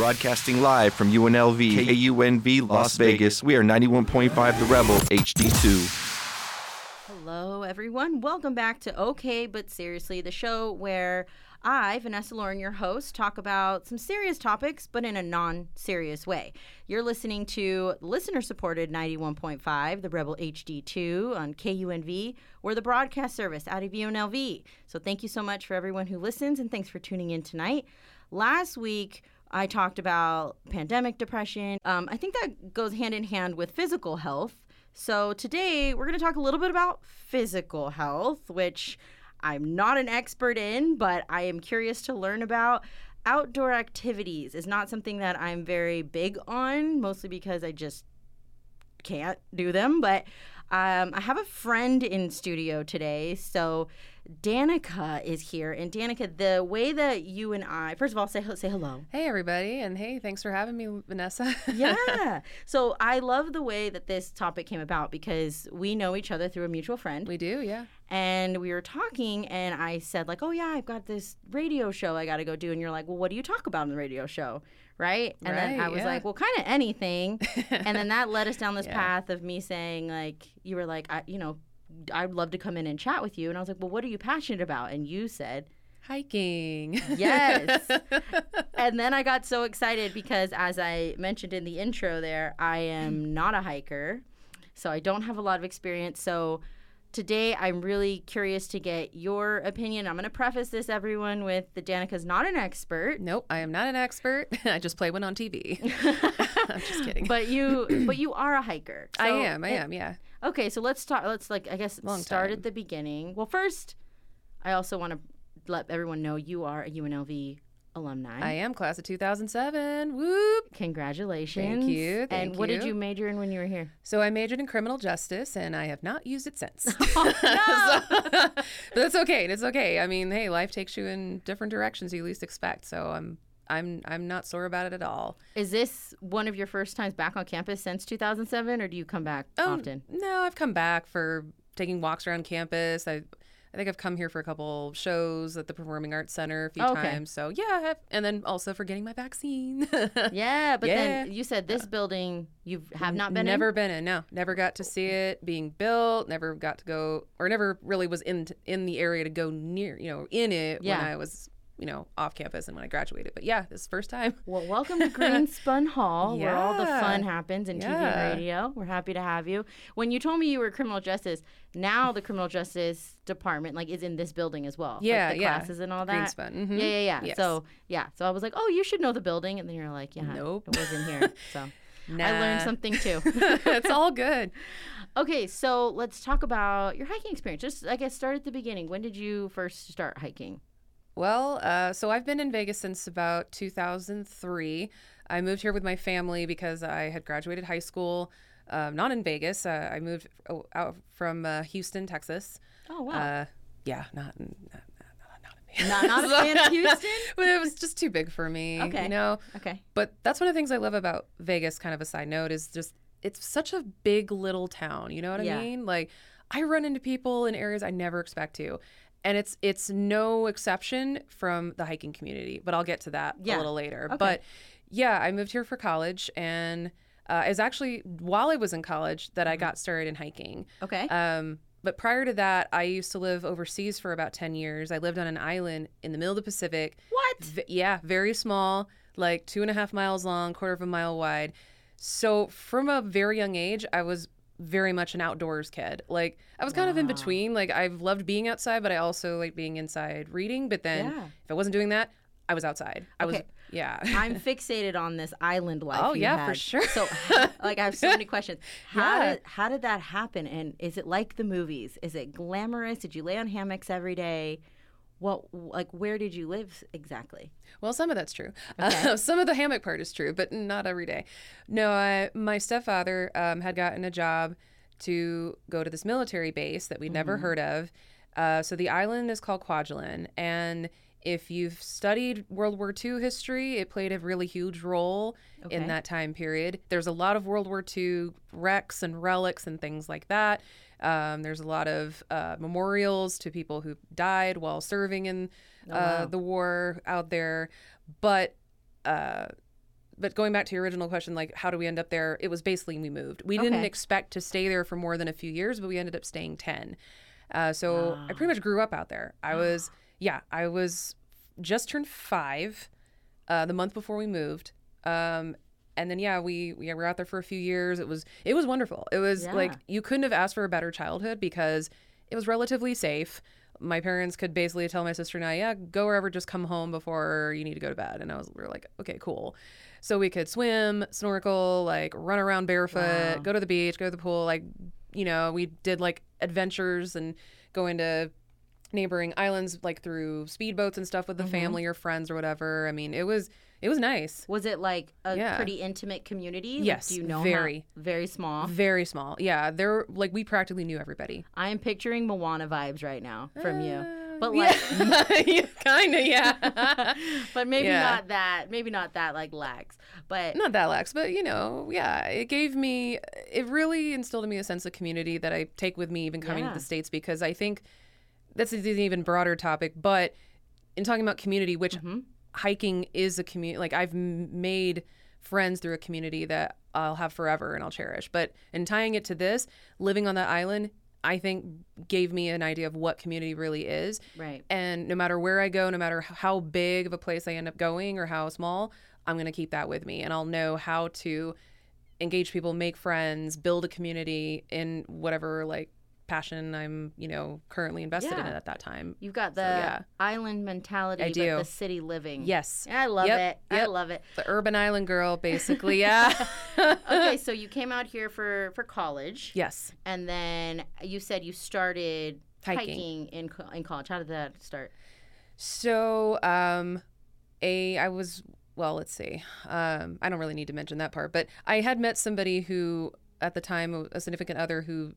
broadcasting live from UNLV, KUNV, Las Vegas. We are 91.5 The Rebel, HD2. Hello, everyone. Welcome back to OK But Seriously, the show where I, Vanessa Lauren, your host, talk about some serious topics, but in a non serious way. You're listening to listener supported 91.5, the Rebel HD2 on KUNV, or the broadcast service out of UNLV. So thank you so much for everyone who listens, and thanks for tuning in tonight. Last week, I talked about pandemic depression. Um, I think that goes hand in hand with physical health. So today, we're going to talk a little bit about physical health, which I'm not an expert in, but I am curious to learn about. Outdoor activities is not something that I'm very big on, mostly because I just can't do them. But um, I have a friend in studio today. So Danica is here. And Danica, the way that you and I, first of all, say, say hello. Hey, everybody. And hey, thanks for having me, Vanessa. yeah. So I love the way that this topic came about because we know each other through a mutual friend. We do, yeah. And we were talking, and I said, like, oh, yeah, I've got this radio show I got to go do. And you're like, well, what do you talk about on the radio show? Right. And right, then I was yeah. like, well, kind of anything. and then that led us down this yeah. path of me saying, like, you were like, I, you know, I'd love to come in and chat with you. And I was like, well, what are you passionate about? And you said, hiking. Yes. and then I got so excited because, as I mentioned in the intro there, I am not a hiker. So I don't have a lot of experience. So today I'm really curious to get your opinion. I'm going to preface this, everyone, with that Danica's not an expert. Nope, I am not an expert. I just play one on TV. I'm just kidding. But you, but you are a hiker. So, I am. I am. Yeah. Okay, so let's start. Let's like I guess Long start time. at the beginning. Well, first, I also want to let everyone know you are a UNLV alumni. I am class of 2007. Whoop! Congratulations. Thank you. Thank and what you. did you major in when you were here? So I majored in criminal justice, and I have not used it since. Oh, no! So- but that's okay. It's okay. I mean, hey, life takes you in different directions you least expect. So I'm. I'm I'm not sore about it at all. Is this one of your first times back on campus since 2007, or do you come back Oh, often? No, I've come back for taking walks around campus. I I think I've come here for a couple shows at the Performing Arts Center a few oh, Okay. times. So yeah, and then also for getting my vaccine. Yeah, but then you said this building you have not been in never in. been in. No, never got to see it being built. Never got to go, or never really was in in the area to go near. You know, in it Yeah. when I was you know off campus and when I graduated. But yeah, this is the first time. Well, welcome to Greenspun Hall, where all the fun happens in TV and radio. We're happy to have you. When you told me you were criminal justice, now the criminal justice department like is in this building as well. Like, Yeah, the yeah. classes and all that. Greenspun. mhm. Yeah, yeah, yeah. Yes. So yeah, so I was like, oh, you should know the building, and then you're like, yeah, Nope. it wasn't here. So I learned something too. it's all good. okay, so let's talk about your hiking experience. Just I guess start at the beginning. When did you first start hiking? Well, uh, so I've been in Vegas since about 2003. I moved here with my family because I had graduated high school, um, not in Vegas. Uh, I moved out from uh, Houston, Texas. Oh wow. Uh, yeah, not not not, not, not not a fan of Houston. but it was just too big for me. Okay. You know, Okay. but that's one of the things I love about Vegas. Kind of a side note is just it's such a big little town. You know what Yeah. I mean? Like I run into people in areas I never expect to. And it's it's no exception from the hiking community, but I'll get to that Yeah. a little later. Okay. But yeah, I moved here for college, and uh, it was actually while I was in college that I Mm-hmm. got started in hiking. Okay. Um, but prior to that, I used to live overseas for about 10 years. I lived on an island in the middle of the Pacific. what? V- yeah, very small, like two and a half miles long, quarter of a mile wide. So from a very young age, I was very much an outdoors kid. Like I was kind of in between. Like I've loved being outside, but I also like being inside reading. But then Yeah. if I wasn't doing that, I was outside. I was yeah. I'm fixated on this island life. Oh, yeah, for sure. So, like, I have so many questions. How Yeah. did how did that happen? And is it like the movies? Is it glamorous? Did you lay on hammocks every day? What like where did you live exactly? Well, some of that's true. Okay. Uh, some of the hammock part is true, but not every day. No, I, my stepfather um, had gotten a job to go to this military base that we'd never Mhm. heard of. Uh, so the island is called Kwajalein, and if you've studied World War II history, it played a really huge role Okay. in that time period. There's a lot of World War II wrecks and relics and things like that. Um, there's a lot of uh, memorials to people who died while serving in Oh, uh, wow. the war out there. But uh, but going back to your original question, like how do we end up there? It was basically we moved. We didn't expect to stay there for more than a few years, but we ended up staying ten. Uh, so I pretty much grew up out there. I was yeah, I was just turned five uh, the month before we moved. Um, and then yeah, we we were out there for a few years. It was it was wonderful. It was Yeah. like you couldn't have asked for a better childhood because it was relatively safe. My parents could basically tell my sister and I, yeah, go wherever, just come home before you need to go to bed. And I was we were like, okay, cool. So we could swim, snorkel, like run around barefoot, Wow. go to the beach, go to the pool. Like, you know, we did like adventures and go into neighboring islands like through speedboats and stuff with Mm-hmm. the family or friends or whatever. I mean, it was it was nice. Was it like a Yeah. pretty intimate community? Like, Yes, do you know how- very. very small. Very small. Yeah, there like we practically knew everybody. I am picturing Moana vibes right now from you, but Uh, like, yeah, kind of, yeah. but maybe Yeah. not that. Maybe not that like lax. But Not that lax, but you know, yeah, it gave me, it really instilled in me a sense of community that I take with me even coming to the States because I think that's an even broader topic. But in talking about community, which Mm-hmm. Hiking is a community, like I've m- made friends through a community that I'll have forever and I'll cherish. But in tying it to this, living on that island, I think gave me an idea of what community really is. right. And no matter where I go, no matter how big of a place I end up going or how small, I'm going to keep that with me. And I'll know how to engage people, make friends, build a community in whatever like passion I'm, you know, currently invested in it at that time. You've got the yeah. island mentality, I but do. the city living. Yes. I love Yep, it. I love it. The urban island girl, basically. Yeah. Okay, so you came out here for for college, yes. and then you said you started Hiking. hiking, in in college. How did that start? So, um, a I was well. Let's see. Um, I don't really need to mention that part, but I had met somebody who, at the time, a significant other who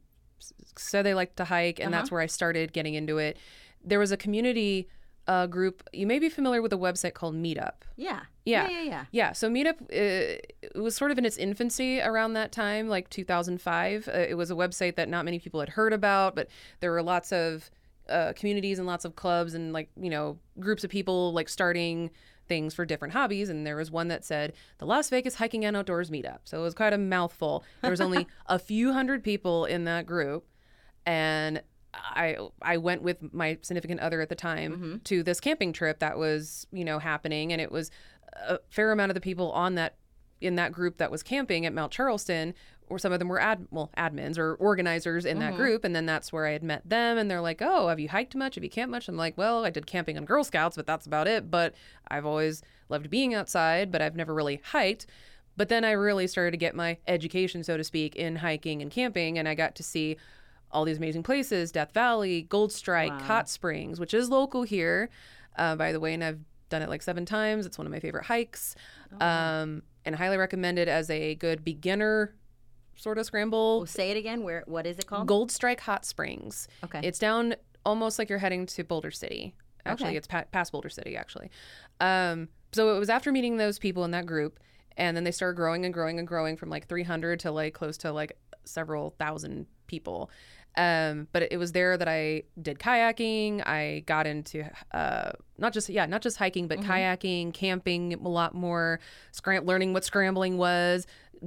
said they liked to hike, and that's where I started getting into it. There was a community uh, group. You may be familiar with a website called Meetup. Yeah. Yeah. Yeah. Yeah. Yeah, so Meetup uh, it was sort of in its infancy around that time, like 2005. Uh, it was a website that not many people had heard about, but there were lots of uh, communities and lots of clubs and like you know groups of people like starting things for different hobbies. And there was one that said the Las Vegas Hiking and Outdoors Meetup. So it was quite a mouthful. There was only a few hundred people in that group, and I I went with my significant other at the time mm-hmm. to this camping trip that was you know happening, and it was a fair amount of the people on that in that group that was camping at Mount Charleston, or some of them were ad well admins or organizers in that group, and then that's where I had met them, and they're like, "Oh, have you hiked much? Have you camped much?" I'm like, "Well, I did camping on Girl Scouts, but that's about it. But I've always loved being outside, but I've never really hiked." But then I really started to get my education, so to speak, in hiking and camping, and I got to see all these amazing places Death Valley, Gold Strike, Hot Springs, which is local here, uh, by the way, and I've done it like seven times. It's one of my favorite hikes, um, and highly recommended as a good beginner sort of scramble. Oh, say it again. Where? What is it called? Gold Strike Hot Springs. Okay. It's down almost like you're heading to Boulder City. Actually, Okay. it's pa- past Boulder City, actually. Um, so it was after meeting those people in that group, and then they started growing and growing and growing from like 300 to like close to like several thousand people. Um, but it was there that I did kayaking. I got into uh, not just yeah, not just hiking, but kayaking, camping a lot more, scram- learning what scrambling was,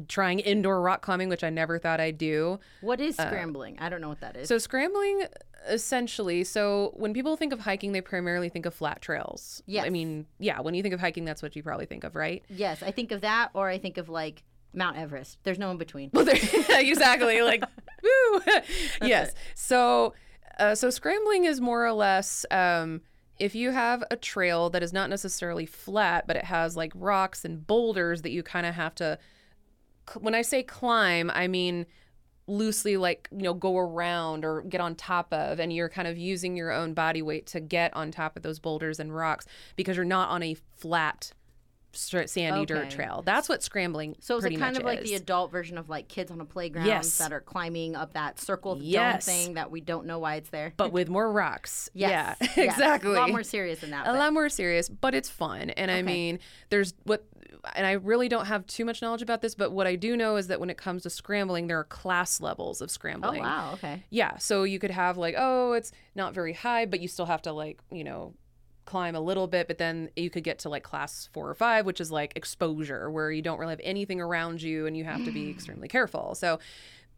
trying indoor rock climbing, which I never thought I'd do. What is scrambling? I don't know what that is. So scrambling essentially, so when people think of hiking, they primarily think of flat trails. Yeah. I mean, yeah, when you think of hiking, that's what you probably think of, right? yes, I think of that, or I think of like Mount Everest. There's no in between. Well, there, exactly. Like, woo. yes. So, uh, so scrambling is more or less um, if you have a trail that is not necessarily flat, but it has like rocks and boulders that you kind of have to. When I say climb, I mean loosely like you know go around or get on top of and you're kind of using your own body weight to get on top of those boulders and rocks because you're not on a flat sandy dirt trail that's what scrambling So is pretty it kind of like the adult version of like kids on a playground Yes. that are climbing up that circle Yes. dome thing that we don't know why it's there? but with more rocks. Yes, Yeah, yes. exactly. A lot more serious than that. A but- lot more serious, but it's fun. And I mean, there's what, and I really don't have too much knowledge about this, but what I do know is that when it comes to scrambling, there are class levels of oh, scrambling. Oh wow, okay. Yeah. So you could have like, oh, it's not very high, but you still have to like, you know, climb a little bit, but then you could get to like class four or five, which is like exposure, where you don't really have anything around you and you have to be extremely careful. So,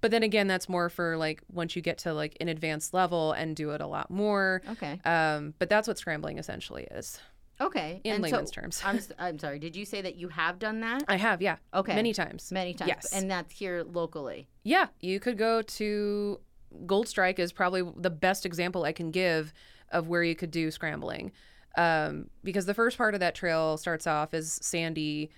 but then again, that's more for like once you get to like an advanced level and do it a lot more. Okay. Um, but that's what scrambling essentially is. Okay. In and layman's so, terms. I'm, I'm sorry. Did you say that you have done that? I have, yeah. Okay. Many times. Many times. Yes. And that's here locally. Yeah, you could go to Gold Strike is probably the best example I can give of where you could do scrambling. Um, because the first part of that trail starts off as sandy,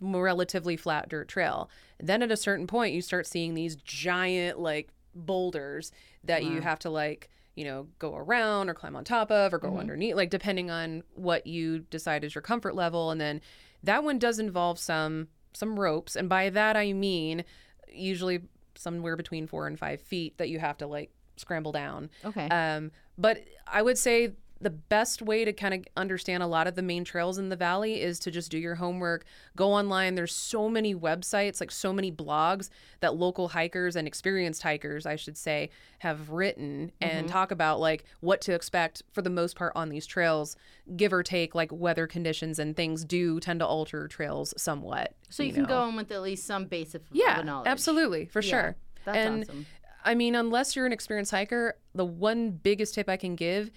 relatively flat dirt trail. Then at a certain point, you start seeing these giant like boulders that you have to like you know go around or climb on top of or go underneath like depending on what you decide is your comfort level. And then that one does involve some some ropes. And by that i mean usually somewhere between four and five feet that you have to like scramble down. Okay. um, but I would say the best way to kind of understand a lot of the main trails in the valley is to just do your homework. Go online. There's so many websites, like so many blogs that local hikers and experienced hikers, I should say, have written and mm-hmm. talk about like what to expect for the most part on these trails, give or take like weather conditions and things do tend to alter trails somewhat. so you, can know. go in with at least some base of, of Yeah, knowledge. absolutely, for Yeah, sure. That's and awesome. I mean, unless you're an experienced hiker, the one biggest tip I can give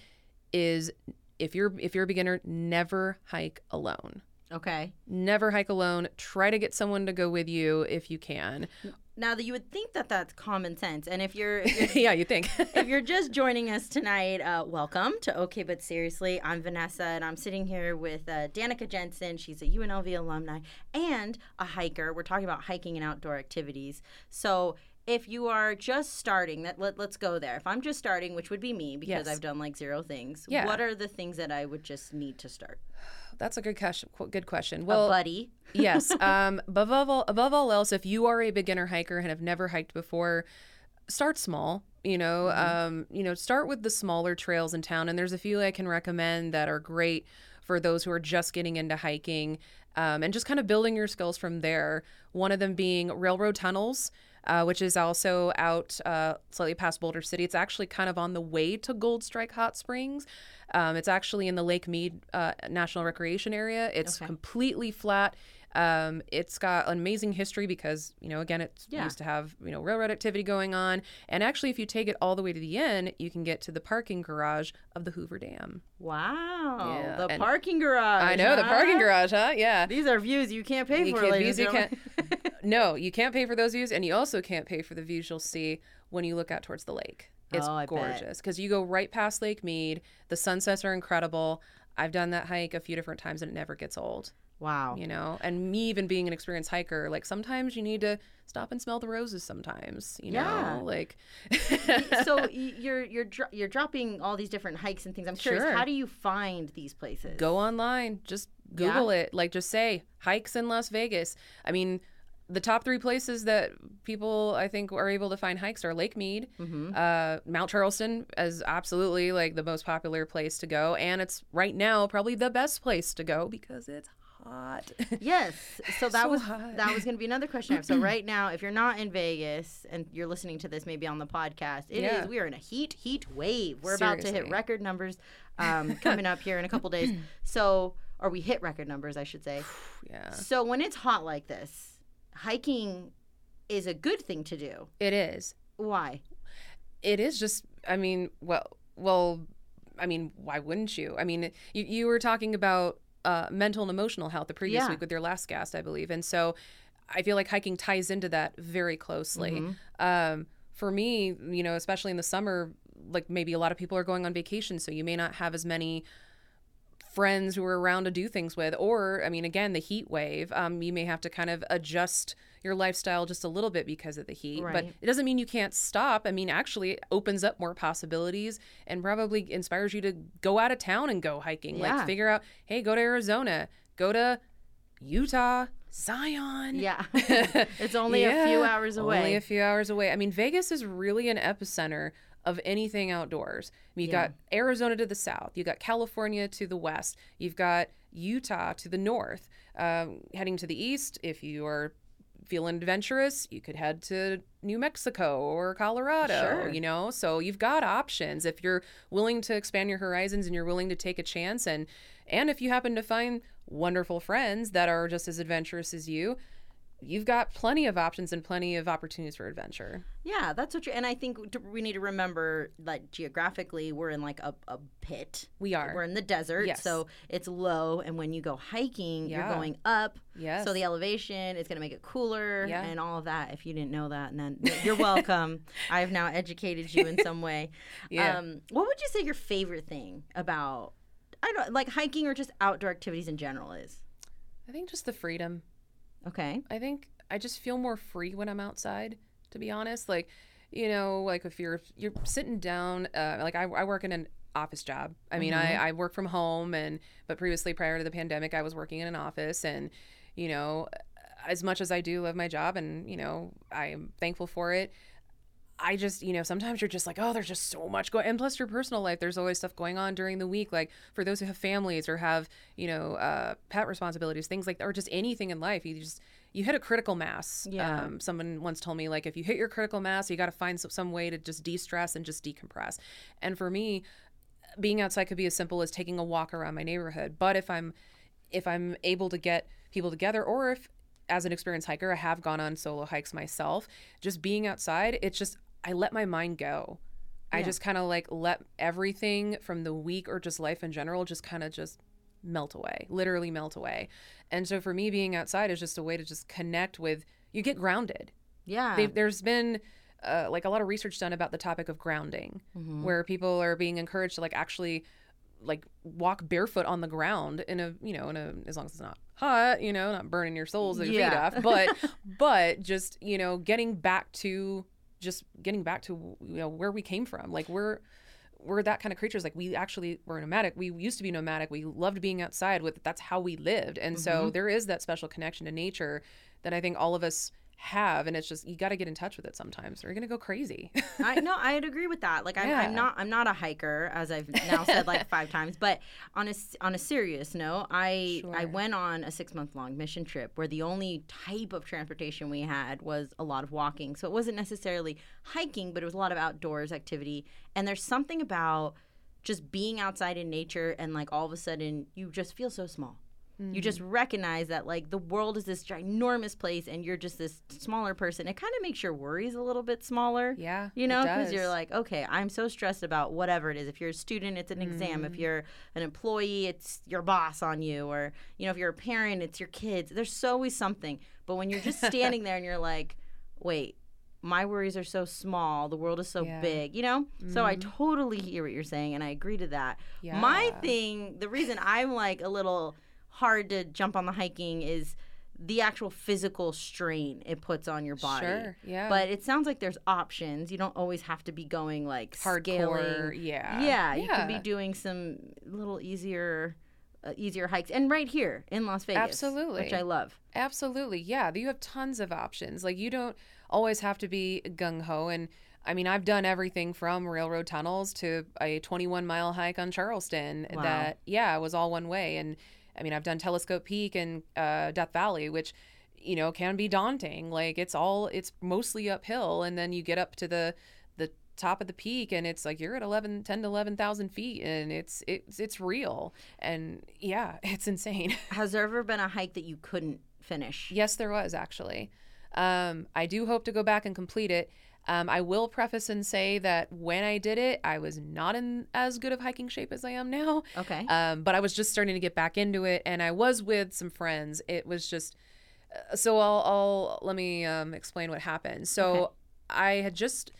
is if you're if you're a beginner, never hike alone. Okay. Never hike alone. Try to get someone to go with you if you can. Now that you would think that that's common sense, and if you're, if you're yeah, you think. if you're just joining us tonight, uh, welcome to Okay But Seriously. I'm Vanessa, and I'm sitting here with uh, Danica Jensen. She's a UNLV alumni and a hiker. We're talking about hiking and outdoor activities. So if you are just starting, that let, let's go there. If I'm just starting, which would be me because Yes. I've done like zero things, Yeah. what are the things that I would just need to start? That's a good question. Good question. a Well, buddy. yes. Um, above all, above all else, if you are a beginner hiker and have never hiked before, start small. You know, um, you know, start with the smaller trails in town, and there's a few I can recommend that are great for those who are just getting into hiking, um, and just kind of building your skills from there. One of them being railroad tunnels. Uh, which is also out uh, slightly past Boulder City. It's actually kind of on the way to Gold Strike Hot Springs. Um, it's actually in the Lake Mead uh, National Recreation Area. It's Okay. completely flat. Um, it's got an amazing history because, you know, again, it Yeah. used to have, you know, railroad activity going on. And actually, if you take it all the way to the end, you can get to the parking garage of the Hoover Dam. Wow. Yeah, The and- parking garage. I know, the parking garage, huh? Yeah. These are views you can't pay You for, can't- ladies you gentlemen. No, you can't pay for those views, and you also can't pay for the views you'll see when you look out towards the lake. It's Oh, gorgeous because you go right past Lake Mead. The sunsets are incredible. I've done that hike a few different times, and it never gets old. Wow. you know and me even being an experienced hiker like sometimes you need to stop and smell the roses sometimes you Yeah. know like so you're you're dro- you're dropping all these different hikes and things. I'm curious, Sure. how do you find these places? go online just google it like just say hikes in las vegas i mean the top three places that people i think are able to find hikes are lake mead Mm-hmm. uh, mount charleston is absolutely like the most popular place to go and it's right now probably the best place to go because it's hot Yes. So that So was hot. that was going to be another question. I have. So right now, if you're not in Vegas and you're listening to this maybe on the podcast, it is Yeah. we are in a heat heat wave. We're about to hit record numbers um, coming up here in a couple days. So or we hit record numbers, I should say. yeah So when it's hot like this, hiking is a good thing to do. it is Why? it is just i mean well well i mean why wouldn't you i mean you, you were talking about uh, mental and emotional health the previous Yeah. week with your last guest i believe and so i feel like hiking ties into that very closely Mm-hmm. um, for me you know especially in the summer like maybe a lot of people are going on vacation so you may not have as many friends who are around to do things with or i mean again the heat wave um, you may have to kind of adjust your lifestyle just a little bit because of the heat but it doesn't mean you can't stop i mean actually it opens up more possibilities and probably inspires you to go out of town and go hiking Yeah. like figure out hey go to arizona go to utah zion Yeah. it's only a few hours away. Only a few hours away. I mean, Vegas is really an epicenter of anything outdoors. You Yeah. got Arizona to the south, you got California to the west, you've got Utah to the north. Um, heading to the east, if you are feeling adventurous, you could head to New Mexico or Colorado, Sure. you know? So you've got options if you're willing to expand your horizons and you're willing to take a chance and and if you happen to find wonderful friends that are just as adventurous as you, you've got plenty of options and plenty of opportunities for adventure. Yeah, that's what you and I think we need to remember that geographically we're in like a, a pit. We are. We're in the desert, Yes. so it's low and when you go hiking, you're going up. Yes. So the elevation is going to make it cooler Yeah. and all of that. If you didn't know that, and then you're welcome. I've now educated you in some way. Yeah. Um, what would you say your favorite thing about I don't like hiking or just outdoor activities in general is? I think just the freedom. Okay. I think I just feel more free when I'm outside, to be honest. Like, you know, like if you're you're sitting down, uh, like I, I work in an office job. I mean, I, I work from home, and but previously, prior to the pandemic, I was working in an office, and you know, as much as I do love my job, and you know, I'm thankful for it. I just, you know, sometimes you're just like, oh, there's just so much going. And plus, your personal life, there's always stuff going on during the week. Like for those who have families or have, you know, uh, pet responsibilities, things like that, or just anything in life. You just, you hit a critical mass. Yeah. Um, someone once told me, like, if you hit your critical mass, you got to find some, some way to just de stress and just decompress. And for me, being outside could be as simple as taking a walk around my neighborhood. But if I'm, if I'm able to get people together, or if as an experienced hiker, I have gone on solo hikes myself. Just being outside, it's just I let my mind go. I just kind of like let everything from the week or just life in general just kind of just melt away, literally melt away. And so for me, being outside is just a way to just connect with. You get grounded. Yeah. They've, there's been uh, like a lot of research done about the topic of grounding, Mm-hmm. where people are being encouraged to like actually like walk barefoot on the ground in a you know in a as long as it's not hot you know not burning your soles or your Yeah. feet off but but just you know getting back to just getting back to you know where we came from. Like we're we're that kind of creatures. Like we actually were nomadic. We used to be nomadic. We loved being outside with that's how we lived. And so mm-hmm. there is that special connection to nature that i think all of us have and it's just you got to get in touch with it sometimes or you're gonna go crazy I no, I'd agree with that. Like I'm, Yeah. I'm not I'm not a hiker as I've now said like five times. But on a on a serious note, I I went on a six month long mission trip where the only type of transportation we had was a lot of walking. So it wasn't necessarily hiking, but it was a lot of outdoors activity. And there's something about just being outside in nature and like all of a sudden you just feel so small. You just Mm. recognize that like the world is this ginormous place and you're just this smaller person. It kind of makes your worries a little bit smaller. yeah You know, because you're like, okay, I'm so stressed about whatever it is. If you're a student, it's an exam. Mm. If you're an employee, it's your boss on you. Or, you know, if you're a parent, it's your kids. There's always something. But when you're just standing there and you're like, wait, my worries are so small. The world is so Yeah. big, you know? So I totally hear what you're saying and I agree to that. Yeah. My thing, the reason I'm like a little hard to jump on the hiking is the actual physical strain it puts on your body. Sure, yeah. But it sounds like there's options. You don't always have to be going like hardcore scaling. yeah Yeah, you could be doing some little easier, uh, easier hikes, and right here in Las Vegas, Absolutely. which I love. Absolutely. Yeah. You have tons of options. Like you don't always have to be gung ho. And I mean, I've done everything from railroad tunnels to a 21 mile hike on Charleston Wow. that, yeah, it was all one way. And I mean, I've done Telescope Peak and uh, Death Valley, which, you know, can be daunting. Like it's all, it's mostly uphill. And then you get up to the, the top of the peak and it's like you're at 11 10 to 11,000 feet and it's it's it's real and yeah it's insane Has there ever been a hike that you couldn't finish? Yes, there was actually. Um, I do hope to go back and complete it. Um, I will preface and say that when I did it, I was not in as good of hiking shape as I am now. Okay. Um, but I was just starting to get back into it, and I was with some friends. It was just uh, so. I'll, I'll let me um, explain what happened. So Okay. I had just.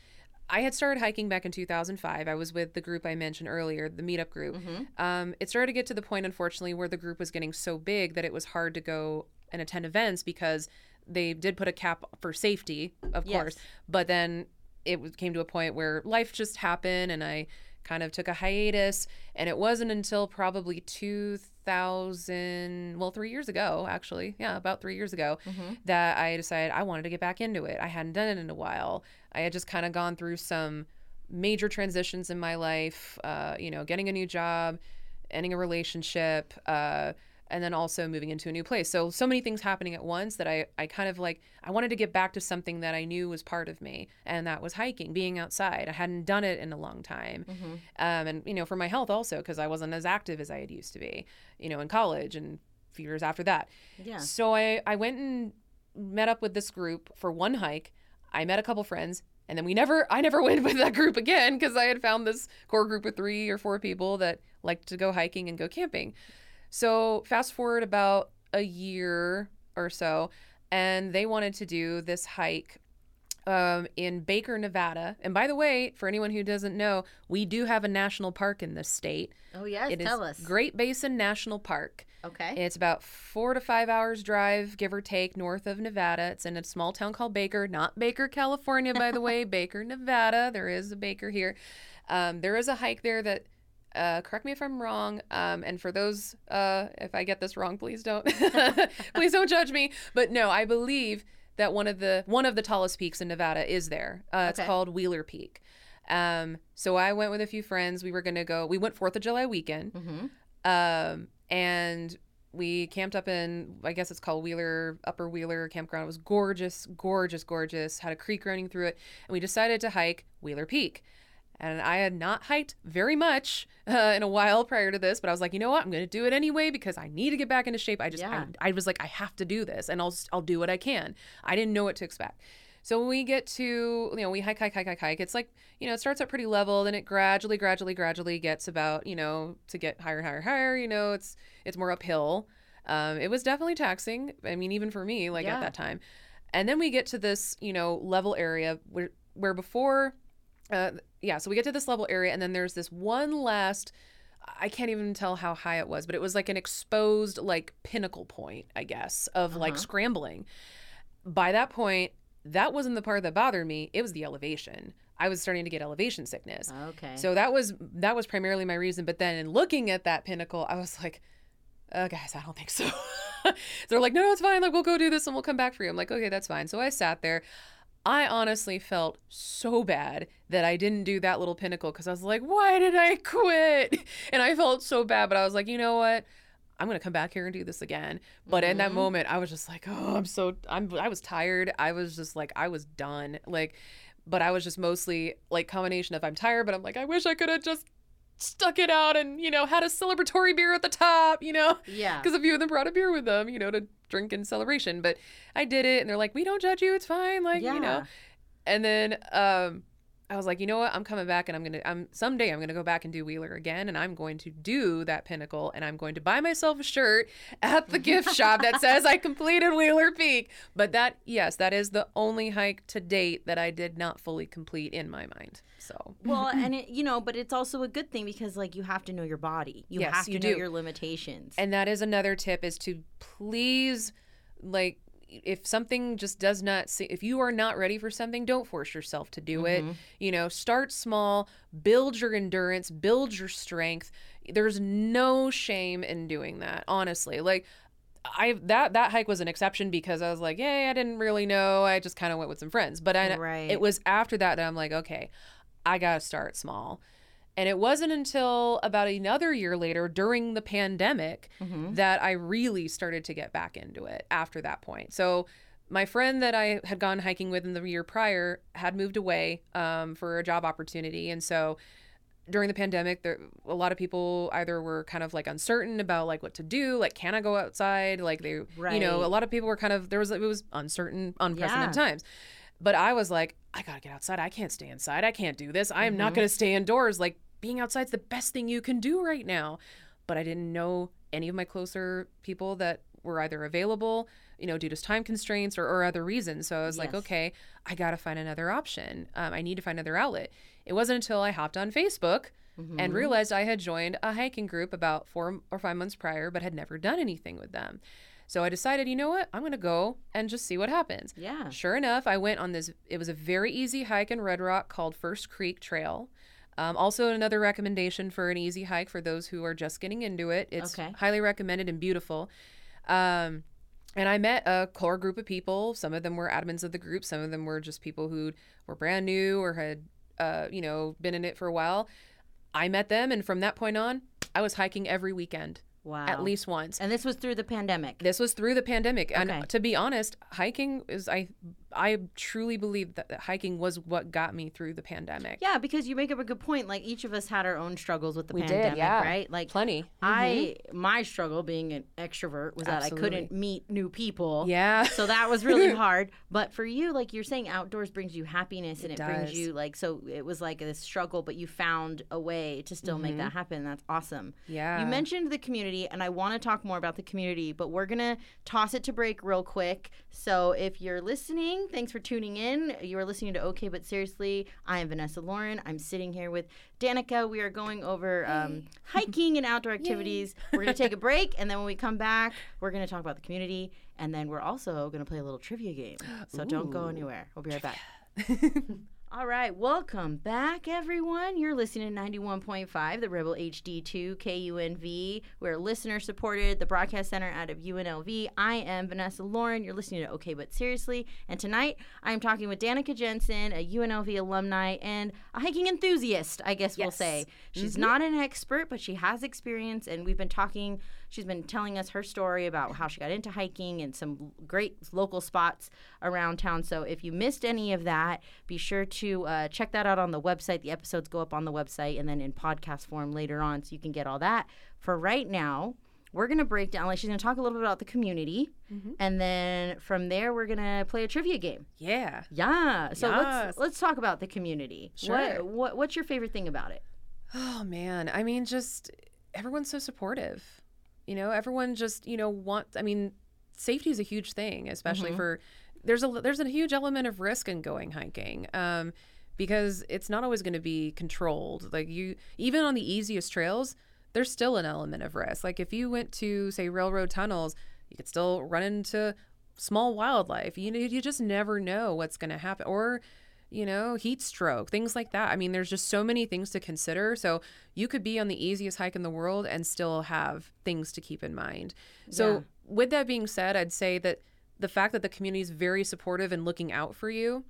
I had started hiking back in 2005. I was with the group I mentioned earlier, the meetup group. Mm-hmm. Um, it started to get to the point, unfortunately, where the group was getting so big that it was hard to go and attend events because they did put a cap for safety, of Yes. course. But then it came to a point where life just happened, and I kind of took a hiatus. And it wasn't until probably 2000, well, three years ago, actually, yeah, about three years ago, Mm-hmm. that I decided I wanted to get back into it. I hadn't done it in a while. I had just kind of gone through some major transitions in my life, uh, you know, getting a new job, ending a relationship, uh, and then also moving into a new place. So so many things happening at once that I I kind of like I wanted to get back to something that I knew was part of me, and that was hiking, being outside. I hadn't done it in a long time, um, and you know for my health also because I wasn't as active as I had used to be, you know, in college and a few years after that. Yeah. So I I went and met up with this group for one hike. I met a couple friends. And then we never, I never went with that group again because I had found this core group of three or four people that liked to go hiking and go camping. So fast forward about a year or so, and they wanted to do this hike um, in Baker, Nevada. And by the way, for anyone who doesn't know, we do have a national park in this state. Oh yes, It tell us. Great Basin National Park. Okay. It's about four to five hours drive, give or take, north of Nevada. It's in a small town called Baker, not Baker, California, by the way. Baker, Nevada. There is a Baker here. Um, there is a hike there that. Uh, correct me if I'm wrong. Um, and for those, uh, if I get this wrong, please don't, please don't judge me. But no, I believe that one of the one of the tallest peaks in Nevada is there. Uh, It's Okay. called Wheeler Peak. Um, so I went with a few friends. We were gonna go. We went Fourth of July weekend mm-hmm. um, and we camped up in I guess it's called Wheeler Upper Wheeler campground. It was gorgeous, gorgeous, gorgeous. Had a creek running through it, and we decided to hike Wheeler Peak. And I had not hiked very much uh, in a while prior to this, but I was like, you know what? I'm going to do it anyway because I need to get back into shape. I just, Yeah. I, I was like, I have to do this, and I'll, I'll do what I can. I didn't know what to expect. So when we get to, you know, we hike, hike, hike, hike, hike. It's like, you know, it starts out pretty level, then it gradually, gradually, gradually gets about, you know, to get higher, higher, higher. You know, it's it's more uphill. Um, it was definitely taxing. I mean, even for me, like Yeah. at that time. And then we get to this, you know, level area where where before, uh, yeah. So we get to this level area, and then there's this one last. I can't even tell how high it was, but it was like an exposed, like pinnacle point, I guess, of like Uh-huh. scrambling. By that point, that wasn't the part that bothered me. It was the elevation. I was starting to get elevation sickness. Okay. So that was that was primarily my reason. But then in looking at that pinnacle, I was like, uh, guys, I don't think so. so they're like, no, it's fine. Like we'll go do this and we'll come back for you. I'm like, okay, that's fine. So I sat there. I honestly felt so bad that I didn't do that little pinnacle because I was like, why did I quit? And I felt so bad, but I was like, you know what? I'm gonna come back here and do this again. But in that Mhm. moment, I was just like, oh, I'm so I'm I was tired. I was just like I was done. Like, but I was just mostly like combination of I'm tired, but I'm like I wish I could have just stuck it out and you know had a celebratory beer at the top, you know, yeah. because a few of them brought a beer with them, you know, to drink in celebration. But I did it, and they're like, we don't judge you. It's fine. Like you know. And then um, I was like, you know what? I'm coming back, and I'm gonna. I'm someday I'm gonna go back and do Wheeler again, and I'm going to do that pinnacle, and I'm going to buy myself a shirt at the gift shop that says I completed Wheeler Peak. But that, yes, that is the only hike to date that I did not fully complete in my mind. So Well, and it, you know, but it's also a good thing because like you have to know your body. You Yes, have to you know do. your limitations. And that is another tip is to please like if something just does not see if you are not ready for something don't force yourself to do it mm-hmm. you know start small build your endurance build your strength there's no shame in doing that honestly like I that that hike was an exception because I was like, "Yay, I didn't really know. I just kind of went with some friends." But I Right. it was after that that I'm like, "Okay, I got to start small." And it wasn't until about another year later during the pandemic Mhm. that I really started to get back into it after that point. So my friend that I had gone hiking with in the year prior had moved away um, for a job opportunity. And so during the pandemic, there a lot of people either were kind of like uncertain about like what to do, like can I go outside? Like they, you know, a lot of people were kind of there was it was uncertain, unprecedented Yeah. times. But I was like, I gotta get outside. I can't stay inside. I can't do this. I am not Mhm. gonna stay indoors. Like being outside's the best thing you can do right now. But I didn't know any of my closer people that were either available, you know, due to time constraints or, or other reasons. So I was like, okay, I gotta find another option. Um, I need to find another outlet. It wasn't until I hopped on Facebook and Mhm. realized I had joined a hiking group about four or five months prior, but had never done anything with them. So I decided, you know what? I'm going to go and just see what happens. Yeah. Sure enough, I went on this. It was a very easy hike in Red Rock called First Creek Trail. Um, also, another recommendation for an easy hike for those who are just getting into it. It's Okay. highly recommended and beautiful. Um, and I met a core group of people. Some of them were admins of the group. Some of them were just people who were brand new or had, uh, you know, been in it for a while. I met them, and from that point on, I was hiking every weekend. Wow. at least once. And this was through the pandemic. This was through the pandemic, Okay. and to be honest, hiking is I I truly believe that, that hiking was what got me through the pandemic. yeah, because you make up a good point. Like each of us had our own struggles with the We did, pandemic, yeah. right? Like Plenty. I my struggle being an extrovert was that I couldn't meet new people. Yeah. So that was really hard. But for you, like you're saying, outdoors brings you happiness and it, It brings you like so it was like this struggle, but you found a way to still make that happen. That's awesome. Mm-hmm. Yeah. You mentioned the community, and I want to talk more about the community, but we're gonna toss it to break real quick. So if you're listening, thanks for tuning in. You are listening to OK, but seriously, I am Vanessa Lauren. I'm sitting here with Danica. We are going over um, hiking and outdoor activities. We're gonna take a break, and then when we come back, we're gonna talk about the community, and then we're also gonna play a little trivia game. So don't go anywhere. We'll be right back. All right, welcome back, everyone. You're listening to 91.5, the Rebel HD2 KUNV. We're listener supported, the broadcast center out of UNLV. I am Vanessa Lauren. You're listening to OK But Seriously. And tonight, I'm talking with Danica Jensen, a UNLV alumni and a hiking enthusiast, I guess we'll say. She's mm-hmm. not an expert, but she has experience, and we've been talking. She's been telling us her story about how she got into hiking and some great local spots around town. So if you missed any of that, be sure to uh, check that out on the website. The episodes go up on the website and then in podcast form later on, so you can get all that. For right now, we're gonna break down. Like she's gonna talk a little bit about the community, and then from there we're gonna play a trivia game. Yeah. Yeah. So Yes. let's let's talk about the community. Sure. What, what what's your favorite thing about it? Oh man, I mean, just everyone's so supportive. You know, everyone just you know want. I mean, safety is a huge thing, especially for there's a there's a huge element of risk in going hiking. Um, because it's not always going to be controlled. Like you, even on the easiest trails, there's still an element of risk. Like if you went to say railroad tunnels, you could still run into small wildlife. You know, you just never know what's going to happen. Or you know, heat stroke, things like that. I mean, there's just so many things to consider. So you could be on the easiest hike in the world and still have things to keep in mind. So, Yeah. with that being said, I'd say that the fact that the community is very supportive and looking out for you,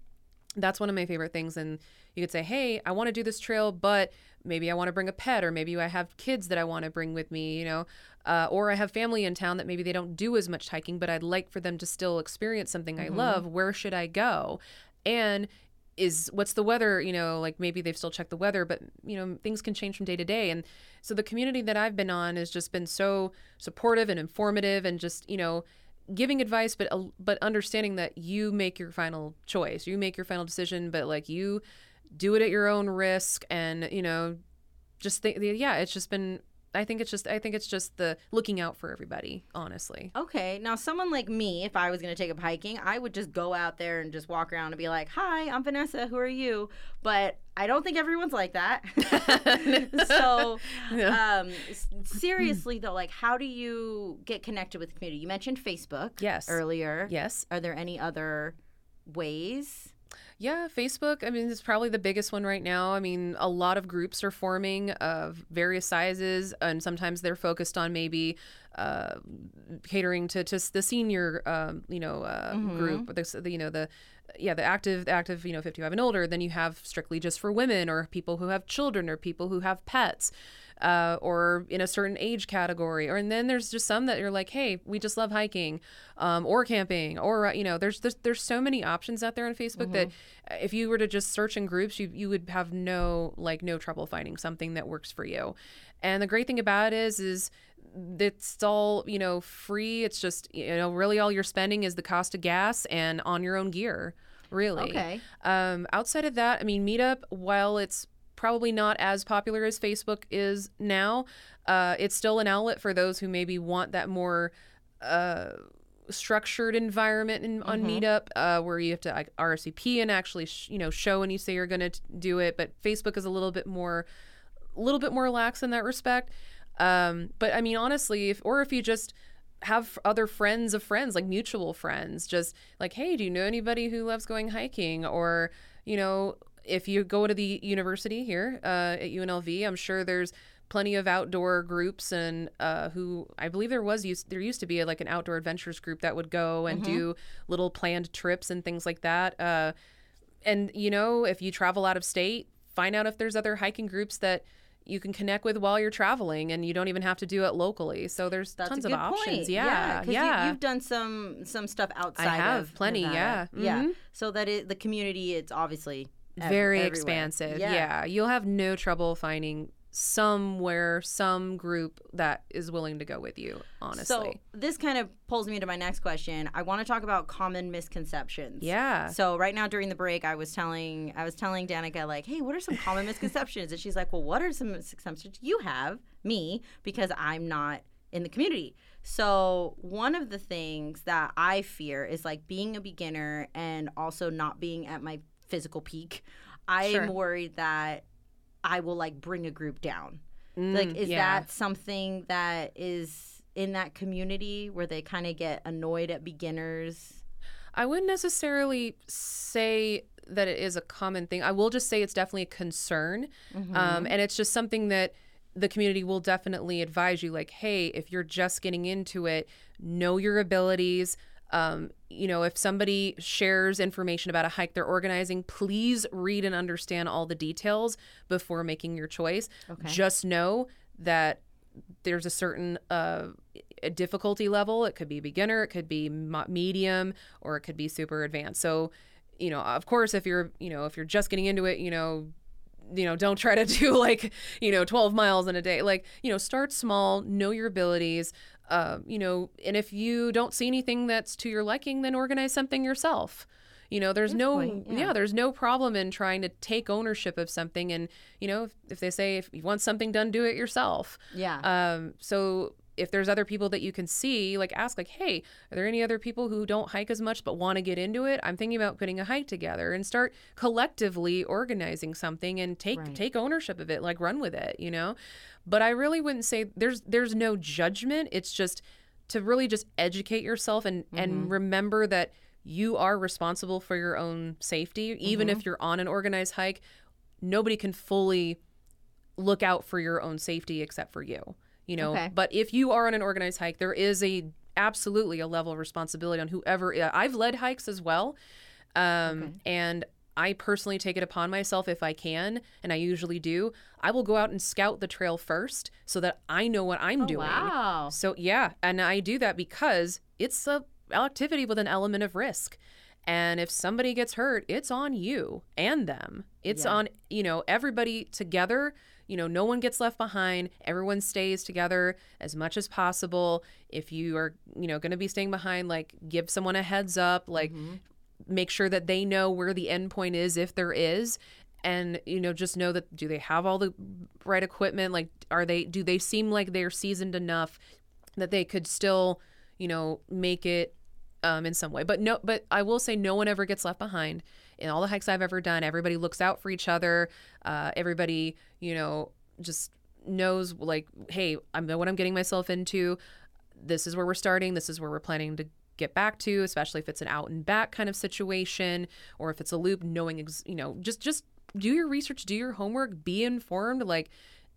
that's one of my favorite things. And you could say, hey, I want to do this trail, but maybe I want to bring a pet, or maybe I have kids that I want to bring with me, you know, uh, or I have family in town that maybe they don't do as much hiking, but I'd like for them to still experience something I love. Where should I go? And is what's the weather you know like maybe they've still checked the weather but you know things can change from day to day. And so the community that i've been on has just been so supportive and informative and just you know giving advice but uh, but understanding that you make your final choice. You make your final decision but like you do it at your own risk and you know just think yeah it's just been i think it's just i think it's just the looking out for everybody honestly Okay, now someone like me, if I was going to take up hiking, I would just go out there and just walk around and be like, "Hi, I'm Vanessa. Who are you?" But I don't think everyone's like that. so, um, seriously though, like, how do you get connected with the community? You mentioned Facebook, Yes. earlier. yes Are there any other ways? Yeah, Facebook. I mean, it's probably the biggest one right now. I mean, a lot of groups are forming of various sizes, and sometimes they're focused on maybe uh, catering to just the senior, um, you know, uh, group. The, the, you know, the yeah, the active, the active, you know, 55 and older. Then you have strictly just for women, or people who have children, or people who have pets. Uh, or in a certain age category, or and then there's just some that you're like, hey, we just love hiking, um, or camping, or uh, you know, there's, there's there's so many options out there on Facebook that uh, if you were to just search in groups, you you would have no like no trouble finding something that works for you. And the great thing about it is is it's all you know free. It's just you know really all you're spending is the cost of gas and on your own gear. Really. Okay. Um, outside of that, I mean, Meetup, while it's probably not as popular as Facebook is now, uh, it's still an outlet for those who maybe want that more uh, structured environment in, on Meetup, uh, where you have to like, RSVP and actually, sh- you know, show when you say you're going to do it. But Facebook is a little bit more, a little bit more lax in that respect. Um, but I mean, honestly, if or if you just have other friends of friends, like mutual friends, just like, hey, do you know anybody who loves going hiking? Or, you know, if you go to the university here uh, at UNLV, I'm sure there's plenty of outdoor groups and uh, who I believe there was used there used to be like an outdoor adventures group that would go and do little planned trips and things like that. Uh, and you know, if you travel out of state, find out if there's other hiking groups that you can connect with while you're traveling and you don't even have to do it locally. So there's That's tons of options. point. Yeah. 'cause Yeah. You, have done some some stuff outside. I have, of plenty, Nevada. yeah. Yeah. Mhm. So that it, the community, it's obviously Very expansive. Yeah. You'll have no trouble finding somewhere, some group that is willing to go with you, honestly. So this kind of pulls me to my next question. I want to talk about common misconceptions. yeah. So right now during the break, I was telling I was telling Danica like, "Hey, what are some common misconceptions?" And she's like, "Well, what are some misconceptions you have me because I'm not in the community?" So one of the things that I fear is like being a beginner and also not being at my physical peak. I Sure. am worried that I will like bring a group down. like, Mm, is yeah. that something that is in that community where they kind of get annoyed at beginners? I wouldn't necessarily say that it is a common thing. I will just say it's definitely a concern. Mm-hmm. Um, and it's just something that the community will definitely advise you like, hey, if you're just getting into it, know your abilities. Um, you know, if somebody shares information about a hike they're organizing, please read and understand all the details before making your choice. Okay. Just know that there's a certain uh, a difficulty level. It could be beginner, it could be medium, or it could be super advanced. So, you know, of course, if you're, you know, if you're just getting into it, you know, you know, don't try to do like, you know, 12 miles in a day. Like, you know, start small, know your abilities. Um, you know, and if you don't see anything that's to your liking, then organize something yourself. You know, there's no, point, yeah. yeah. there's no problem in trying to take ownership of something. And, you know, if, if they say if you want something done, do it yourself. Yeah. Um, so if there's other people that you can see, like ask, like, hey, are there any other people who don't hike as much but want to get into it? I'm thinking about putting a hike together and start collectively organizing something and take Right. take ownership of it, like run with it, you know. But I really wouldn't say there's there's no judgment. It's just to really just educate yourself and and mm-hmm. remember that you are responsible for your own safety, even if mm-hmm. you're on an organized hike. Nobody can fully look out for your own safety except for you you know Okay. but if you are on an organized hike there is a absolutely a level of responsibility on whoever uh, i've led hikes as well um, and i personally take it upon myself if i can and i usually do i will go out and scout the trail first so that i know what i'm doing Oh, wow. so yeah, and I do that because it's a activity with an element of risk. And if somebody gets hurt, it's on you and them. It's Yeah. on, you know, everybody together. You know, no one gets left behind. Everyone stays together as much as possible. If you are, you know, going to be staying behind, like give someone a heads up, like mm-hmm. make sure that they know where the end point is if there is and you know just know that do they have all the right equipment like are they do they seem like they're seasoned enough that they could still you know make it um, in some way. But no but i will say no one ever gets left behind. In all the hikes i've ever done everybody looks out for each other. Uh, everybody you know just knows like hey i know what i'm getting myself into. This is where we're starting. This is where we're planning to get back to especially if it's an out and back kind of situation or if it's a loop knowing ex- you know just just do your research do your homework be informed like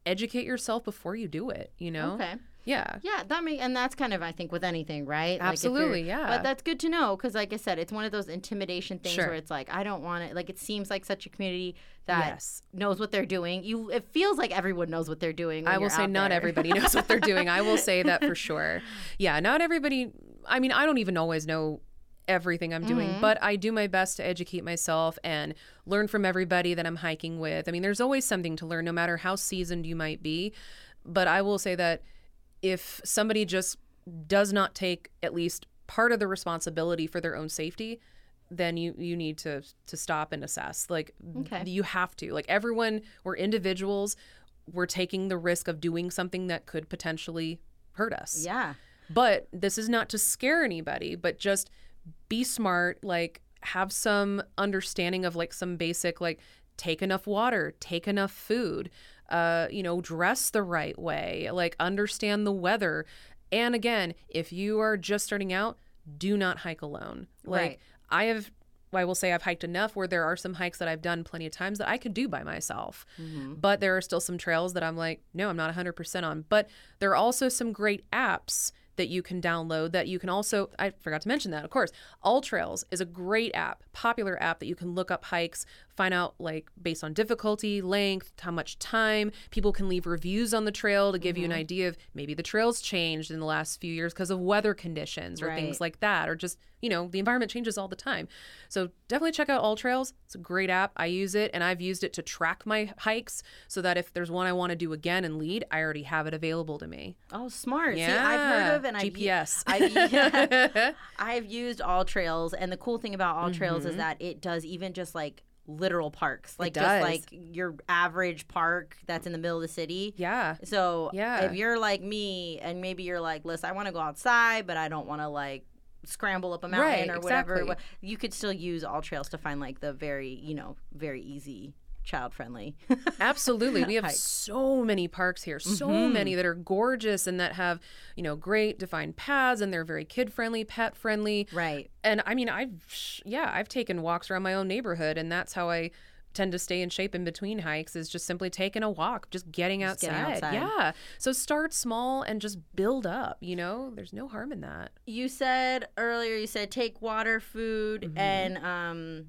educate yourself before you do it you know? Okay. Yeah Yeah, that may, and that's kind of I think with anything, right? Like, Absolutely, yeah. But that's good to know because, like I said, it's one of those intimidation things Sure. where it's like I don't want it. Like it seems like such a community that Yes. knows what they're doing. You, it feels like everyone knows what they're doing. I will say not there. everybody knows what they're doing. I will say that for sure. Yeah, not everybody. I mean, I don't even always know everything I'm doing, Mm-hmm. but I do my best to educate myself and learn from everybody that I'm hiking with. I mean, there's always something to learn, no matter how seasoned you might be. But I will say that if somebody just does not take at least part of the responsibility for their own safety, then you you need to to stop and assess. Like Okay. you have to. Like everyone, we're individuals. We're taking the risk of doing something that could potentially hurt us. Yeah. But this is not to scare anybody, but just be smart, like have some understanding of like some basic like take enough water, take enough food, uh, you know, dress the right way, like understand the weather. And again, if you are just starting out, do not hike alone. Like Right. I have I will say I've hiked enough where there are some hikes that I've done plenty of times that I could do by myself. But there are still some trails that I'm like, no, I'm not 100% on. But there are also some great apps that you can download that you can also I forgot to mention that of course AllTrails is a great app popular app that you can look up hikes find out like based on difficulty length how much time people can leave reviews on the trail to give Mm-hmm. you an idea of maybe the trails changed in the last few years because of weather conditions or things like that or just you know the environment changes all the time so definitely check out AllTrails it's a great app i use it and i've used it to track my hikes so that if there's one i want to do again and lead i already have it available to me Oh, smart. See, I've Yeah. heard of and I've GPS. I've, I've used AllTrails, and the cool thing about AllTrails Mm-hmm. is that it does even just like literal parks, like just like your average park that's in the middle of the city. yeah So Yeah. if you're like me, and maybe you're like, listen, I want to go outside, but I don't want to like scramble up a mountain Right, or whatever. exactly. You could still use AllTrails to find like the very, you know, very easy, child friendly. Absolutely. We have Hike. so many parks here, so many that are gorgeous and that have, you know, great defined paths and they're very kid friendly, pet friendly. right. And I mean, I've, yeah, I've taken walks around my own neighborhood and that's how I tend to stay in shape in between hikes is just simply taking a walk, just getting Just outside. getting outside. Yeah. So start small and just build up, you know, there's no harm in that. You said earlier, you said take water, food, Mm-hmm. and um,